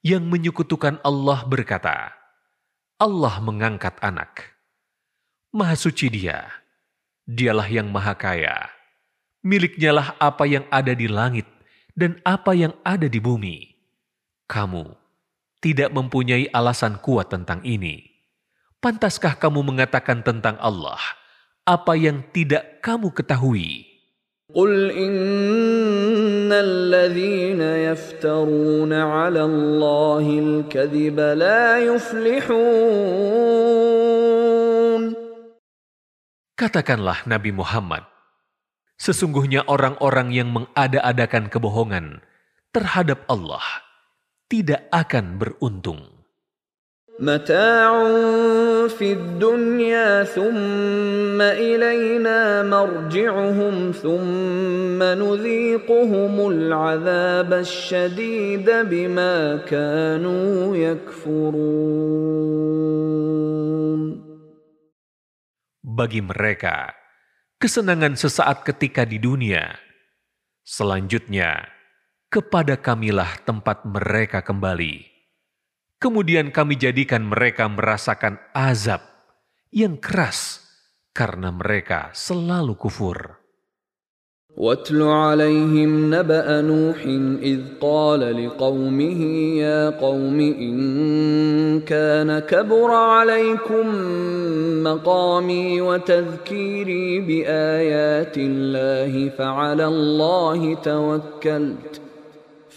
yang menyekutukan Allah berkata, Allah mengangkat anak. Maha suci dia, dialah yang maha kaya. Miliknya lah apa yang ada di langit dan apa yang ada di bumi. Kamu tidak mempunyai alasan kuat tentang ini. Pantaskah kamu mengatakan tentang Allah apa yang tidak kamu ketahui? قل إن الذين يفترون على الله الكذب لا يفلحون Katakanlah Nabi Muhammad, sesungguhnya orang-orang yang mengada-adakan kebohongan terhadap Allah tidak akan beruntung. متاع في الدنيا ثم إلينا مرجعهم ثم نذيقهم العذاب الشديد بما كانوا يكفرون Bagi mereka, kesenangan sesaat ketika di dunia. Selanjutnya, kepada kamilah tempat mereka kembali. Kemudian kami jadikan mereka merasakan azab yang keras karena mereka selalu kufur. واتل عليهم نبأ نوح إذ قال لقومه يا قوم إن كان كبر عليكم مقامي وتذكيري بآيات الله فعلى الله توكلت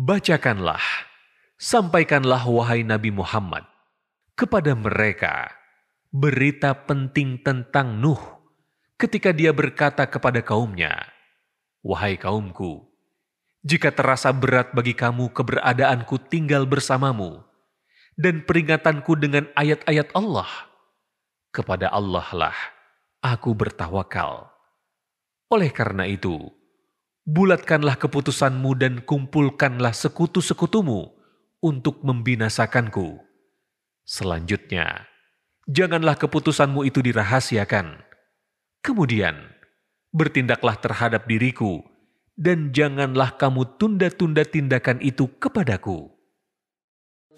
Bacakanlah, sampaikanlah wahai Nabi Muhammad kepada mereka berita penting tentang Nuh ketika dia berkata kepada kaumnya, Wahai kaumku, jika terasa berat bagi kamu keberadaanku tinggal bersamamu dan peringatanku dengan ayat-ayat Allah, kepada Allah lah aku bertawakal. Oleh karena itu, bulatkanlah keputusanmu dan kumpulkanlah sekutu-sekutumu untuk membinasakanku. Selanjutnya, janganlah keputusanmu itu dirahasiakan. Kemudian, bertindaklah terhadap diriku, dan janganlah kamu tunda-tunda tindakan itu kepadaku.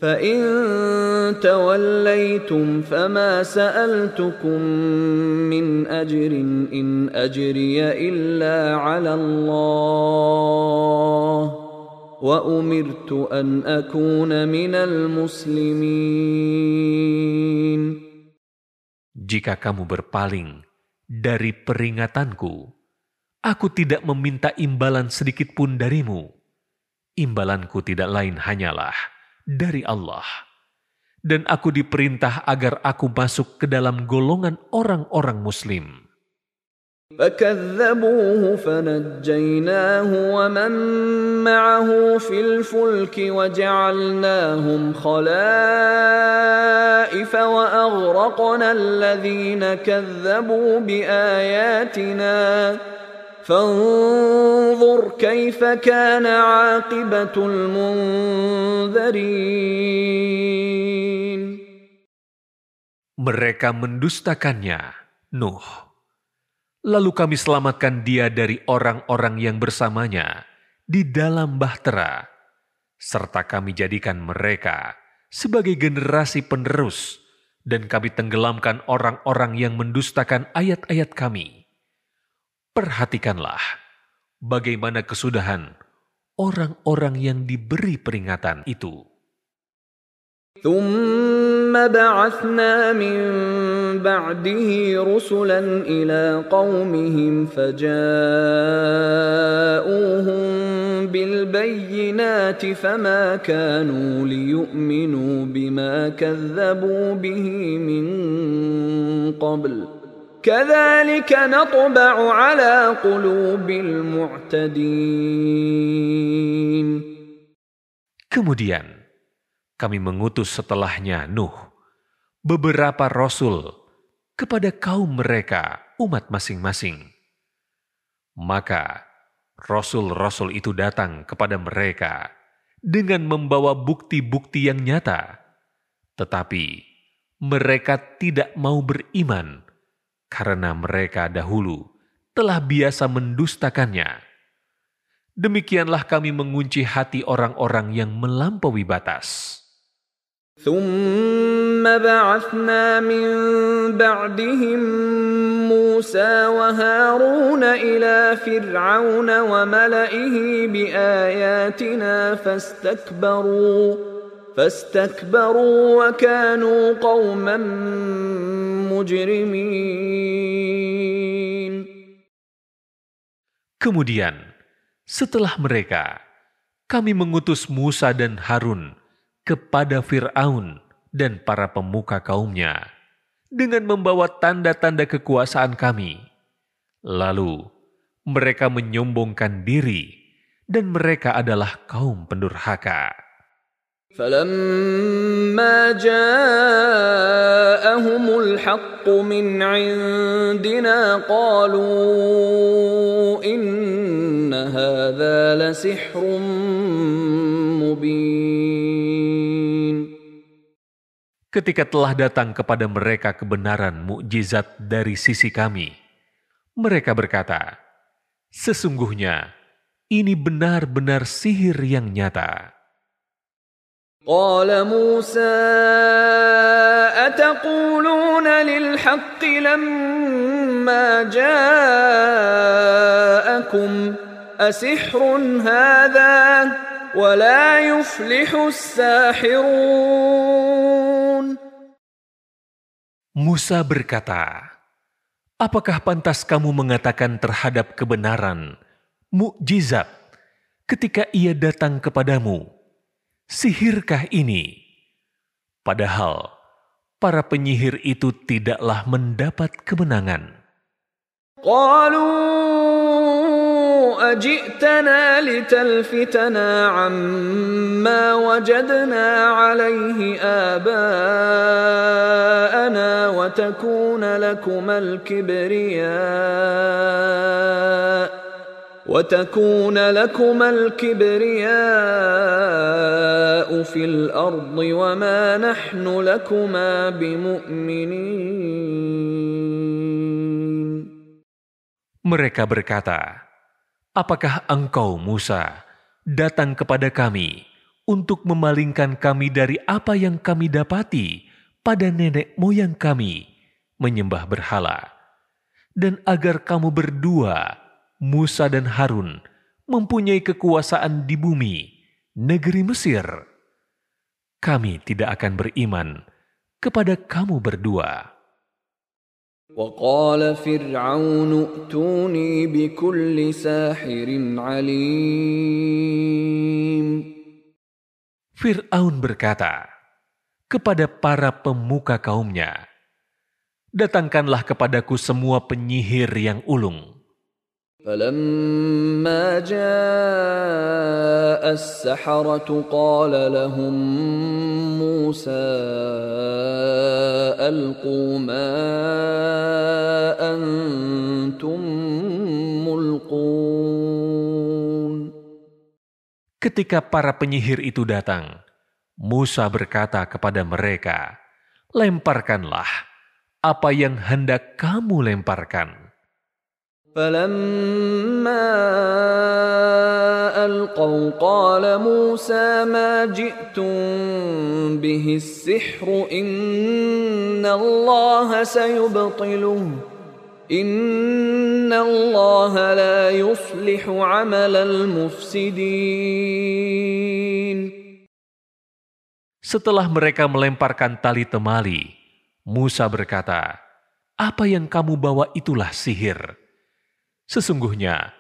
فإن توليتم فما سألتكم من أجر إن أجري إلا على الله وأمرت أن أكون من المسلمين Jika kamu berpaling dari peringatanku, aku tidak meminta imbalan sedikit pun darimu. Imbalanku tidak lain hanyalah dari Allah. Dan aku diperintah agar aku masuk ke dalam golongan orang-orang muslim. فكذبوه فنجيناه ومن معه في الفلك وجعلناهم خلائف وأغرقنا الذين كذبوا بآياتنا فانظر كيف كان عاقبة المنذرين Mereka mendustakannya, Nuh. Lalu kami selamatkan dia dari orang-orang yang bersamanya di dalam bahtera, serta kami jadikan mereka sebagai generasi penerus, dan kami tenggelamkan orang-orang yang mendustakan ayat-ayat kami. Perhatikanlah bagaimana kesudahan orang-orang yang diberi peringatan itu. ثم بعثنا من بعده رسلا إلى قومهم فجاءوهم بالبينات فما كانوا ليؤمنوا بما كذبوا به من قبل Kemudian kami mengutus setelahnya Nuh beberapa rasul kepada kaum mereka umat masing-masing. Maka rasul-rasul itu datang kepada mereka dengan membawa bukti-bukti yang nyata, tetapi mereka tidak mau beriman karena mereka dahulu telah biasa mendustakannya. Demikianlah kami mengunci hati orang-orang yang melampaui batas. ثم بعثنا من بعدهم موسى وهارون إلى فرعون وملئه بآياتنا فاستكبروا فاستكبروا وكانوا قوما مجرمين Kemudian, setelah mereka, kami mengutus Musa dan Harun kepada Fir'aun dan para pemuka kaumnya dengan membawa tanda-tanda kekuasaan kami. Lalu, mereka menyombongkan diri dan mereka adalah kaum pendurhaka. فلما جاءهم الحق من عندنا قالوا إن هذا لسحر مبين Ketika telah datang kepada mereka kebenaran mukjizat dari sisi kami, mereka berkata, Sesungguhnya, ini benar-benar sihir yang nyata. قال موسى أتقولون للحق لما جاءكم أسحر هذا ولا يفلح الساحرون Musa berkata, Apakah pantas kamu mengatakan terhadap kebenaran, mukjizat, ketika ia datang kepadamu? Sihirkah ini? Padahal para penyihir itu tidaklah mendapat kemenangan. قالوا أجئتنا لتلفتنا عما وجدنا عليه آباءنا وتكون لكما الكبرياء وتكون لكما الكبرياء في الأرض وما نحن لكما بمؤمنين Mereka berkata, Apakah engkau, Musa, datang kepada kami untuk memalingkan kami dari apa yang kami dapati pada nenek moyang kami menyembah berhala, dan agar kamu berdua, Musa dan Harun, mempunyai kekuasaan di bumi, negeri Mesir? Kami tidak akan beriman kepada kamu berdua. وقال فرعون ائتوني بكل ساحر عليم Fir'aun berkata kepada para pemuka kaumnya, Datangkanlah kepadaku semua penyihir yang ulung. فلما جاء السحرة قال لهم موسى ألقوا ما أنتم ملقون Ketika para penyihir itu datang, Musa berkata kepada mereka, Lemparkanlah apa yang hendak kamu lemparkan. فلما ألقوا قال موسى ما جئتم به السحر إن الله سيبطله إن الله لا يصلح عمل المفسدين Setelah mereka melemparkan tali temali, Musa berkata, Apa yang kamu bawa itulah sihir. Sesungguhnya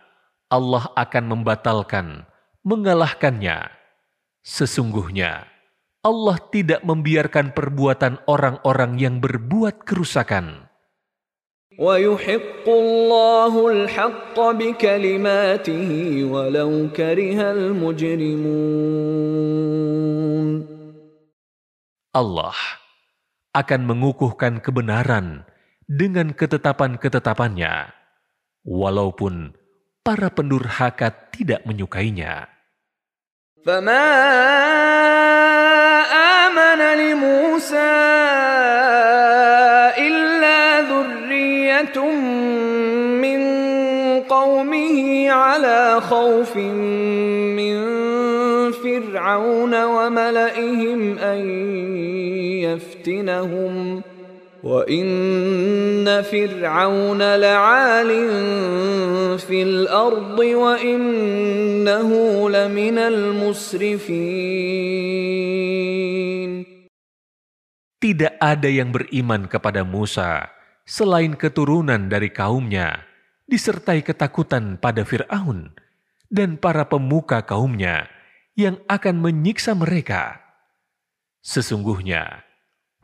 Allah akan membatalkan, mengalahkannya. Sesungguhnya Allah tidak membiarkan perbuatan orang-orang yang berbuat kerusakan. ويحق الله الحق بكلماته ولو كره المجرمون Allah akan mengukuhkan kebenaran dengan ketetapan-ketetapannya, walaupun para pendurhaka tidak menyukainya. فما آمن لموسى إلا ذرية من قومه على خوف من فرعون وملئهم أن يفتنهم وإن فرعون لعال في الأرض وإنه لمن المسرفين Tidak ada yang beriman kepada Musa selain keturunan dari kaumnya, disertai ketakutan pada Fir'aun dan para pemuka kaumnya yang akan menyiksa mereka. Sesungguhnya,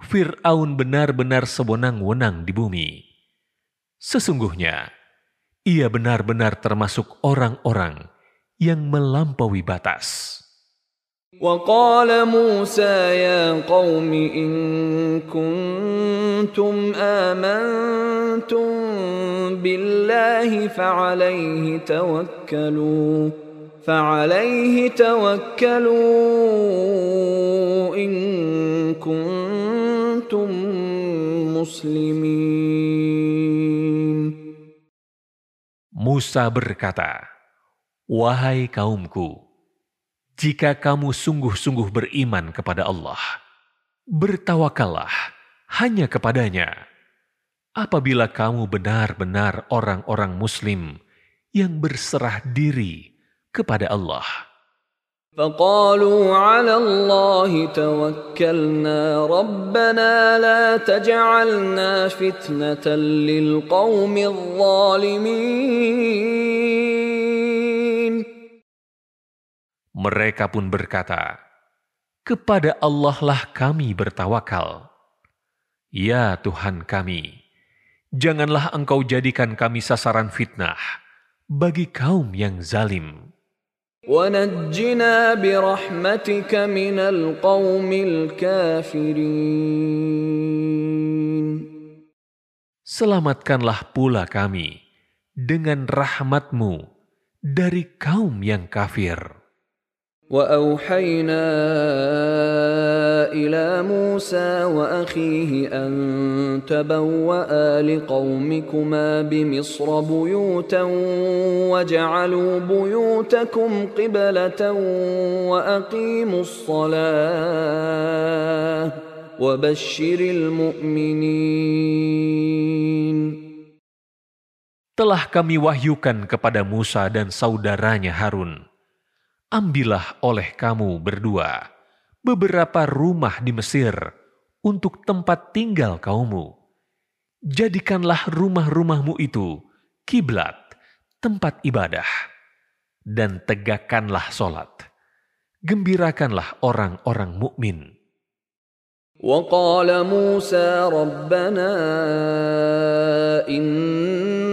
Fir'aun benar-benar sewenang-wenang di bumi. Sesungguhnya, ia benar-benar termasuk orang-orang yang melampaui batas. وقال موسى يا قوم إن كنتم آمنتم بالله فعليه توكلوا فعليه توكلوا إن كنتم مسلمين Musa berkata, Wahai kaumku, jika kamu sungguh-sungguh beriman kepada Allah, bertawakallah hanya kepadanya. Apabila kamu benar-benar orang-orang muslim yang berserah diri kepada Allah. فقالوا على الله توكلنا ربنا لا تجعلنا فتنة للقوم الظالمين Mereka pun berkata, Kepada Allah lah kami bertawakal. Ya Tuhan kami, janganlah engkau jadikan kami sasaran fitnah bagi kaum yang zalim. ونجنا برحمتك من القوم الكافرين Selamatkanlah pula kami dengan rahmatmu dari kaum yang kafir. وأوحينا إلى موسى وأخيه أن تبوأ لقومكما بمصر بيوتا وجعلوا بيوتكم قبلة وأقيموا الصلاة وبشر المؤمنين. Telah kami wahyukan kepada Musa dan saudaranya Harun, ambillah oleh kamu berdua beberapa rumah di Mesir untuk tempat tinggal kaummu. Jadikanlah rumah-rumahmu itu kiblat, tempat ibadah, dan tegakkanlah solat. Gembirakanlah orang-orang mukmin. وقال موسى ربنا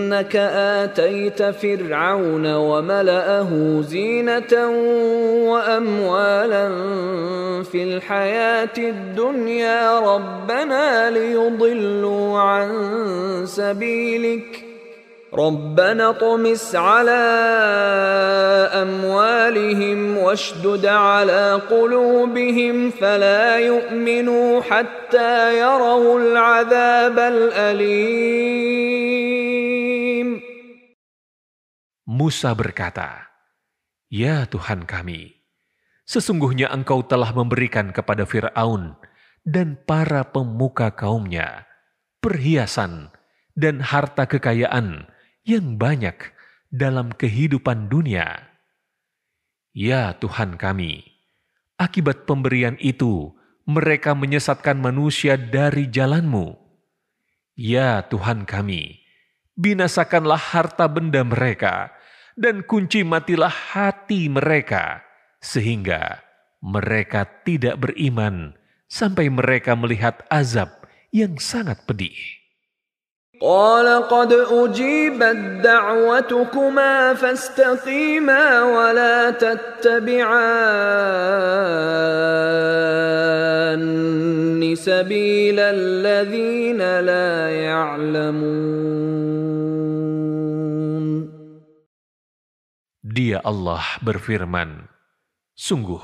إنك آتيت فرعون وملأه زينة وأموالا في الحياة الدنيا ربنا ليضلوا عن سبيلك. ربنا اطمس على أموالهم واشدد على قلوبهم فلا يؤمنوا حتى يروا العذاب الأليم. Musa berkata, Ya Tuhan kami, sesungguhnya engkau telah memberikan kepada Fir'aun dan para pemuka kaumnya perhiasan dan harta kekayaan yang banyak dalam kehidupan dunia. Ya Tuhan kami, akibat pemberian itu mereka menyesatkan manusia dari jalanmu. Ya Tuhan kami, binasakanlah harta benda mereka dan kunci matilah hati mereka, sehingga mereka tidak beriman sampai mereka melihat azab yang sangat pedih. قال قد أجيبت دعوتكما فاستقيما ولا تتبعان سبيل الذين لا يعلمون Dia Allah berfirman, Sungguh,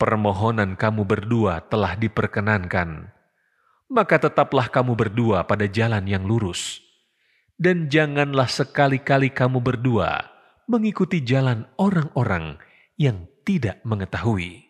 permohonan kamu berdua telah diperkenankan, maka tetaplah kamu berdua pada jalan yang lurus. Dan janganlah sekali-kali kamu berdua mengikuti jalan orang-orang yang tidak mengetahui.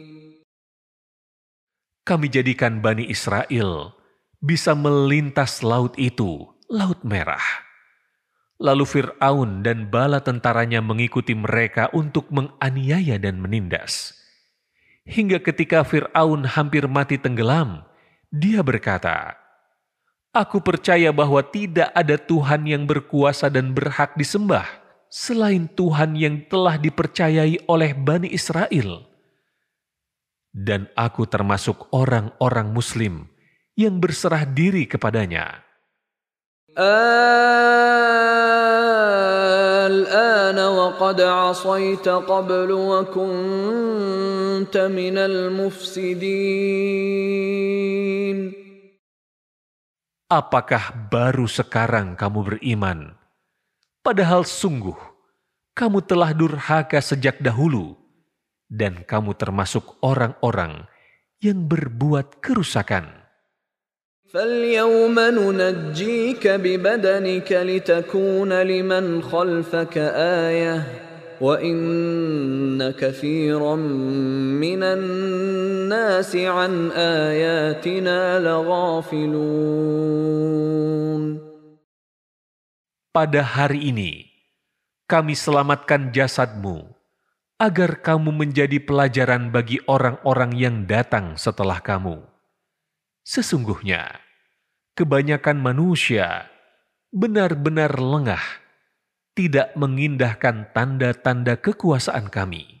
Kami jadikan Bani Israel bisa melintas laut itu, Laut Merah. Lalu Fir'aun dan bala tentaranya mengikuti mereka untuk menganiaya dan menindas. Hingga ketika Fir'aun hampir mati tenggelam, dia berkata, Aku percaya bahwa tidak ada Tuhan yang berkuasa dan berhak disembah selain Tuhan yang telah dipercayai oleh Bani Israel Dan aku termasuk orang-orang Muslim yang berserah diri kepadanya. الآن وقد عصيت قبل وكنت من المفسدين Apakah baru sekarang kamu beriman? Padahal sungguh, kamu telah durhaka sejak dahulu, dan kamu termasuk orang-orang yang berbuat kerusakan. فاليوم ننجيك ببدنك لتكون لمن خلفك آية وإن كثيرا من الناس عن آياتنا لغافلون Pada hari ini, kami selamatkan jasadmu agar kamu menjadi pelajaran bagi orang-orang yang datang setelah kamu. Sesungguhnya, kebanyakan manusia benar-benar lengah, tidak mengindahkan tanda-tanda kekuasaan kami.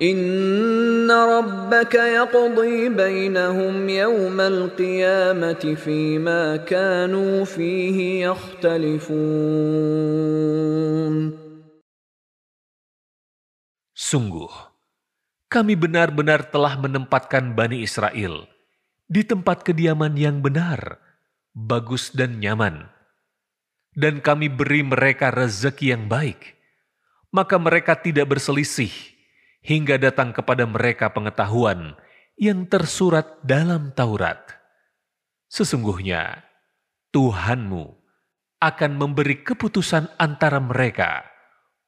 Inna rabbaka yaqdi bainahum yawmal qiyamati fima kanu fihi yakhtalifun. Sungguh, kami benar-benar telah menempatkan Bani Israel di tempat kediaman yang benar, bagus dan nyaman. Dan kami beri mereka rezeki yang baik, maka mereka tidak berselisih hingga datang kepada mereka pengetahuan yang tersurat dalam Taurat. Sesungguhnya Tuhanmu akan memberi keputusan antara mereka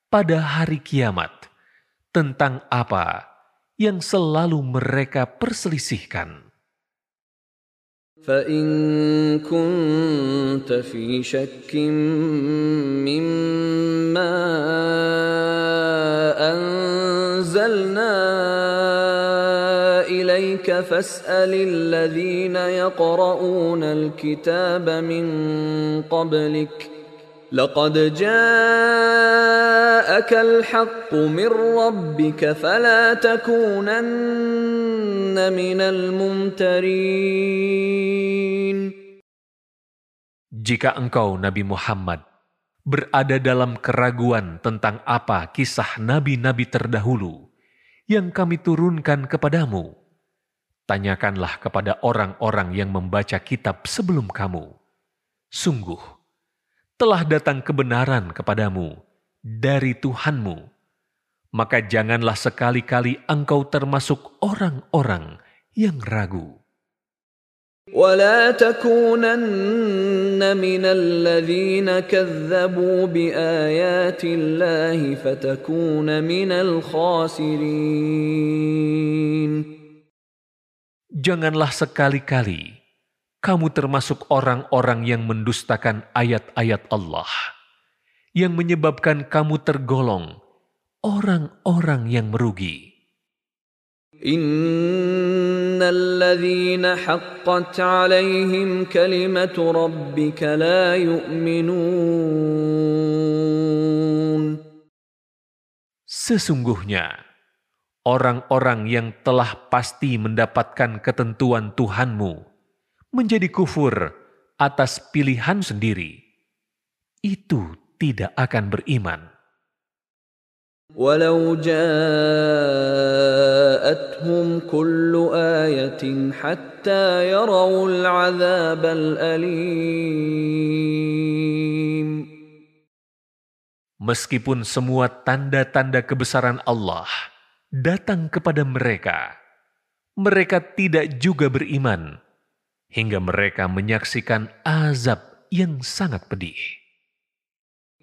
pada hari kiamat tentang apa yang selalu mereka perselisihkan. فإن كنت في شك مما أنزلنا إليك فاسأل الذين يقرؤون الكتاب من قبلك ۖ لقد جاءك الحق من ربك فلا تكونن من الممترين Jika engkau Nabi Muhammad berada dalam keraguan tentang apa kisah nabi-nabi terdahulu yang kami turunkan kepadamu, tanyakanlah kepada orang-orang yang membaca kitab sebelum kamu. Sungguh, telah datang kebenaran kepadamu dari Tuhanmu, maka janganlah sekali-kali engkau termasuk orang-orang yang ragu. ولا تكونن من الذين كذبوا بآيات الله فتكون من الخاسرين Janganlah sekali-kali kamu termasuk orang-orang yang mendustakan ayat-ayat Allah, yang menyebabkan kamu tergolong orang-orang yang merugi. Rabbika la yu'minun. Sesungguhnya, orang-orang yang telah pasti mendapatkan ketentuan Tuhanmu menjadi kufur atas pilihan sendiri, itu tidak akan beriman. Walau ja'atuhum kullu ayatin hatta yarawul azab alim. Meskipun semua tanda-tanda kebesaran Allah datang kepada mereka, mereka tidak juga beriman hingga mereka menyaksikan azab yang sangat pedih.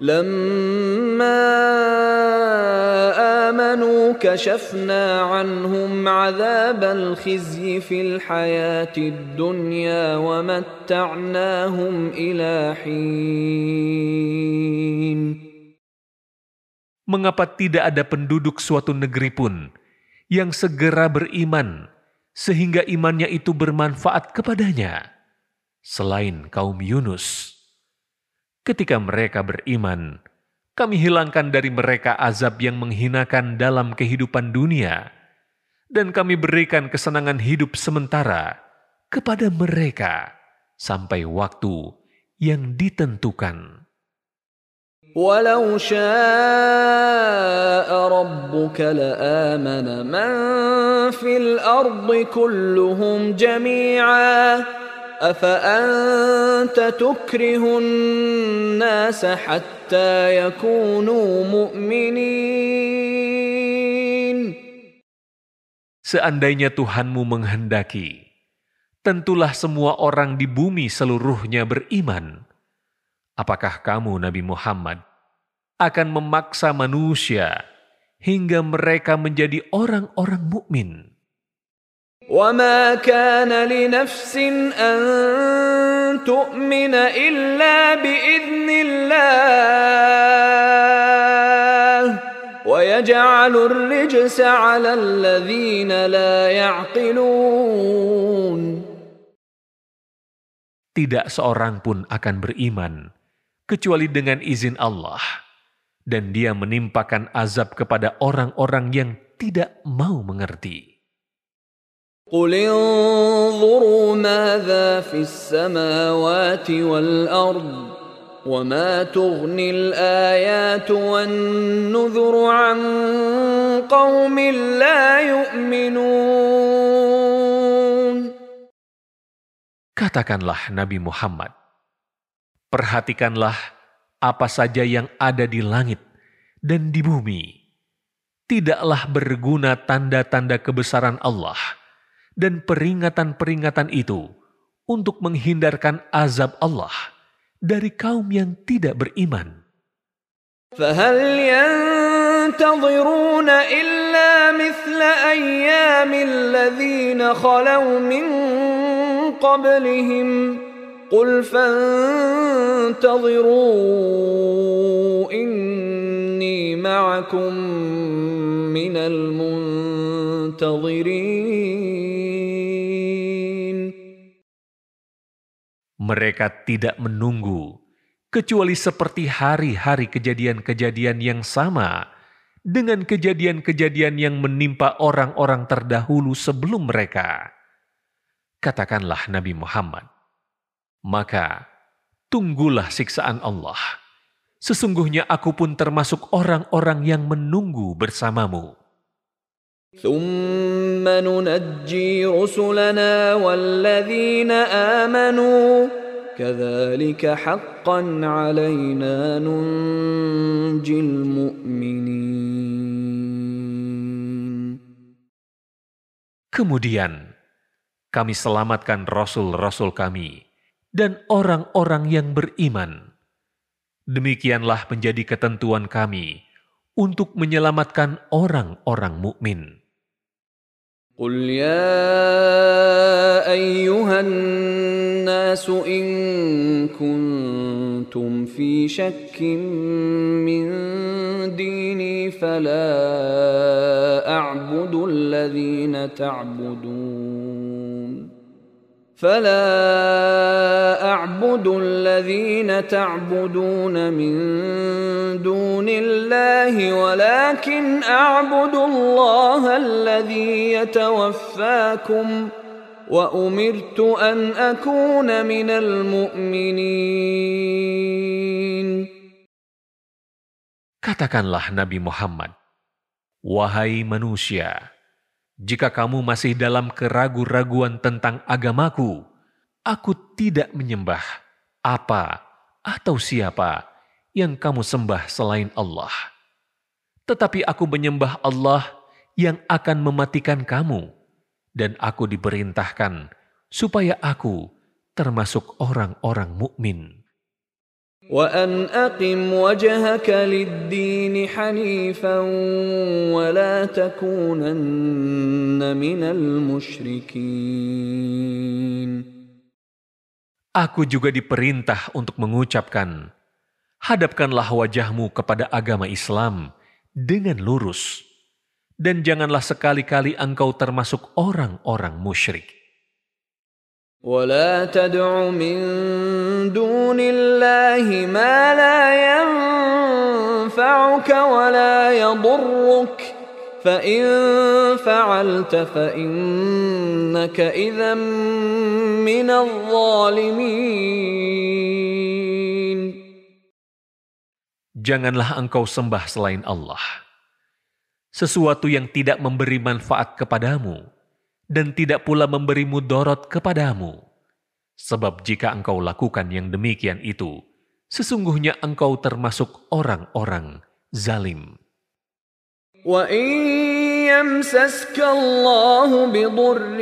لما آمنوا كشفنا عنهم عذاب الخزي في الحياة الدنيا ومتعناهم إلى حين Mengapa tidak ada penduduk suatu negeri pun yang segera beriman sehingga imannya itu bermanfaat kepadanya selain kaum Yunus? Ketika mereka beriman, kami hilangkan dari mereka azab yang menghinakan dalam kehidupan dunia, dan kami berikan kesenangan hidup sementara kepada mereka sampai waktu yang ditentukan. ولو شاء ربك لآمن من في الأرض كلهم جميعاً أفأنت تكره الناس حتى يكونوا مؤمنين Seandainya Tuhanmu menghendaki, tentulah semua orang di bumi seluruhnya beriman. Apakah kamu, Nabi Muhammad, akan memaksa manusia hingga mereka menjadi orang-orang mukmin? وما كان لنفس أن تؤمن إلا بإذن الله ويجعل الرجس على الذين لا يعقلون Tidak seorang pun akan beriman kecuali dengan izin Allah dan dia menimpakan azab kepada orang-orang yang tidak mau mengerti. قل انظروا ماذا في السماوات والارض وما تغني الايات والنذر عن قوم لا يؤمنون Katakanlah Nabi Muhammad, perhatikanlah apa saja yang ada di langit dan di bumi. Tidaklah berguna tanda-tanda kebesaran Allah – dan peringatan-peringatan itu untuk menghindarkan azab Allah dari kaum yang tidak beriman. فهل ينتظرون إلا مثل أيام الذين خلوا من قبلهم قل فانتظروا إني معكم من المنتظرين Mereka tidak menunggu, kecuali seperti hari-hari kejadian-kejadian yang sama dengan kejadian-kejadian yang menimpa orang-orang terdahulu sebelum mereka. Katakanlah Nabi Muhammad, maka tunggulah siksaan Allah. Sesungguhnya aku pun termasuk orang-orang yang menunggu bersamamu. ثم ننجي رسلنا والذين آمنوا كذلك حقا علينا ننجي المؤمنين Kemudian kami selamatkan rasul-rasul kami dan orang-orang yang beriman. Demikianlah menjadi ketentuan kami untuk menyelamatkan orang-orang mukmin. قل يا ايها الناس ان كنتم في شك من ديني فلا اعبد الذين تعبدون فلا أعبد الذين تعبدون من دون الله ولكن أعبد الله الذي يتوفاكم وأمرت أن أكون من المؤمنين. Katakanlah Nabi Muhammad, Wahai manusia, jika kamu masih dalam keragu-raguan tentang agamaku, Aku tidak menyembah apa atau siapa yang kamu sembah selain Allah. Tetapi aku menyembah Allah yang akan mematikan kamu, dan aku diperintahkan supaya aku termasuk orang-orang mukmin. وأن أقم وجهك للدين حنيفا ولا تكونن من المشركين Aku juga diperintah untuk mengucapkan, hadapkanlah wajahmu kepada agama Islam dengan lurus, dan janganlah sekali-kali engkau termasuk orang-orang musyrik. ولا تدع من دون الله ما لا ينفعك ولا يضرك فإن فعلت فإنك إذا من الظالمين Janganlah engkau sembah selain Allah. Sesuatu yang tidak memberi manfaat kepadamu dan tidak pula memberi mudorot kepadamu. Sebab jika engkau lakukan yang demikian itu, sesungguhnya engkau termasuk orang-orang zalim. وَإِن يَمْسَسْكَ اللَّهُ بِضُرٍّ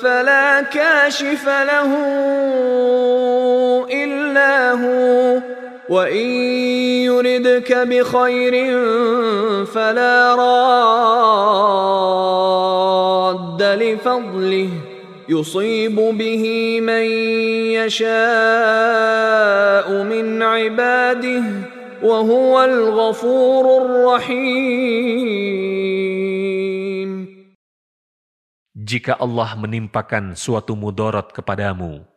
فَلَا كَاشِفَ لَهُ إِلَّا هُوَ وَإِن يُرِدْكَ بِخَيْرٍ فَلَا رَادَّ لِفَضْلِهِ يُصِيبُ بِهِ مَن يَشَاءُ مِنْ عِبَادِهِ وَهُوَ الْغَفُورُ الرَّحِيمُ Jika Allah menimpakan suatu mudorot kepadamu,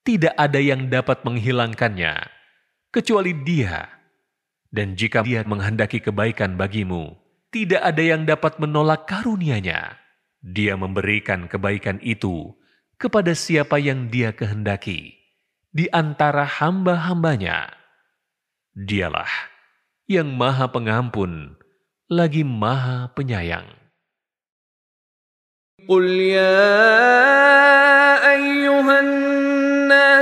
tidak ada yang dapat menghilangkannya kecuali Dia. Dan jika Dia menghendaki kebaikan bagimu, tidak ada yang dapat menolak karunia-Nya. Dia memberikan kebaikan itu kepada siapa yang Dia kehendaki di antara hamba-hambanya. Dialah yang Maha Pengampun lagi Maha Penyayang. قل يا أيها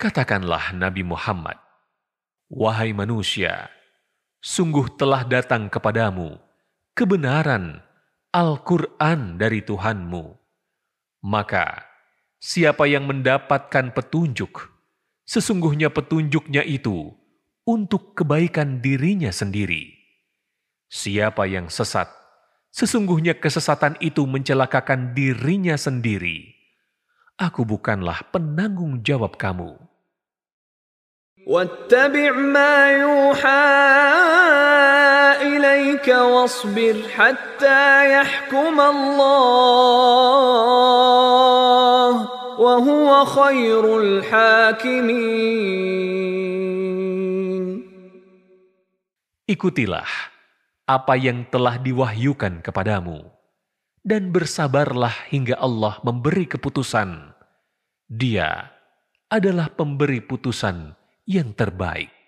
Katakanlah Nabi Muhammad, Wahai manusia, sungguh telah datang kepadamu kebenaran Al-Quran dari Tuhanmu. Maka, siapa yang mendapatkan petunjuk, sesungguhnya petunjuknya itu untuk kebaikan dirinya sendiri. Siapa yang sesat, sesungguhnya kesesatan itu mencelakakan dirinya sendiri. Aku bukanlah penanggung jawab kamu. واتبع ما يوحى إليك واصبر حتى يحكم الله وهو خير الحاكمين Ikutilah apa yang telah diwahyukan kepadamu, dan bersabarlah hingga Allah memberi keputusan. Dia adalah pemberi putusan yang terbaik.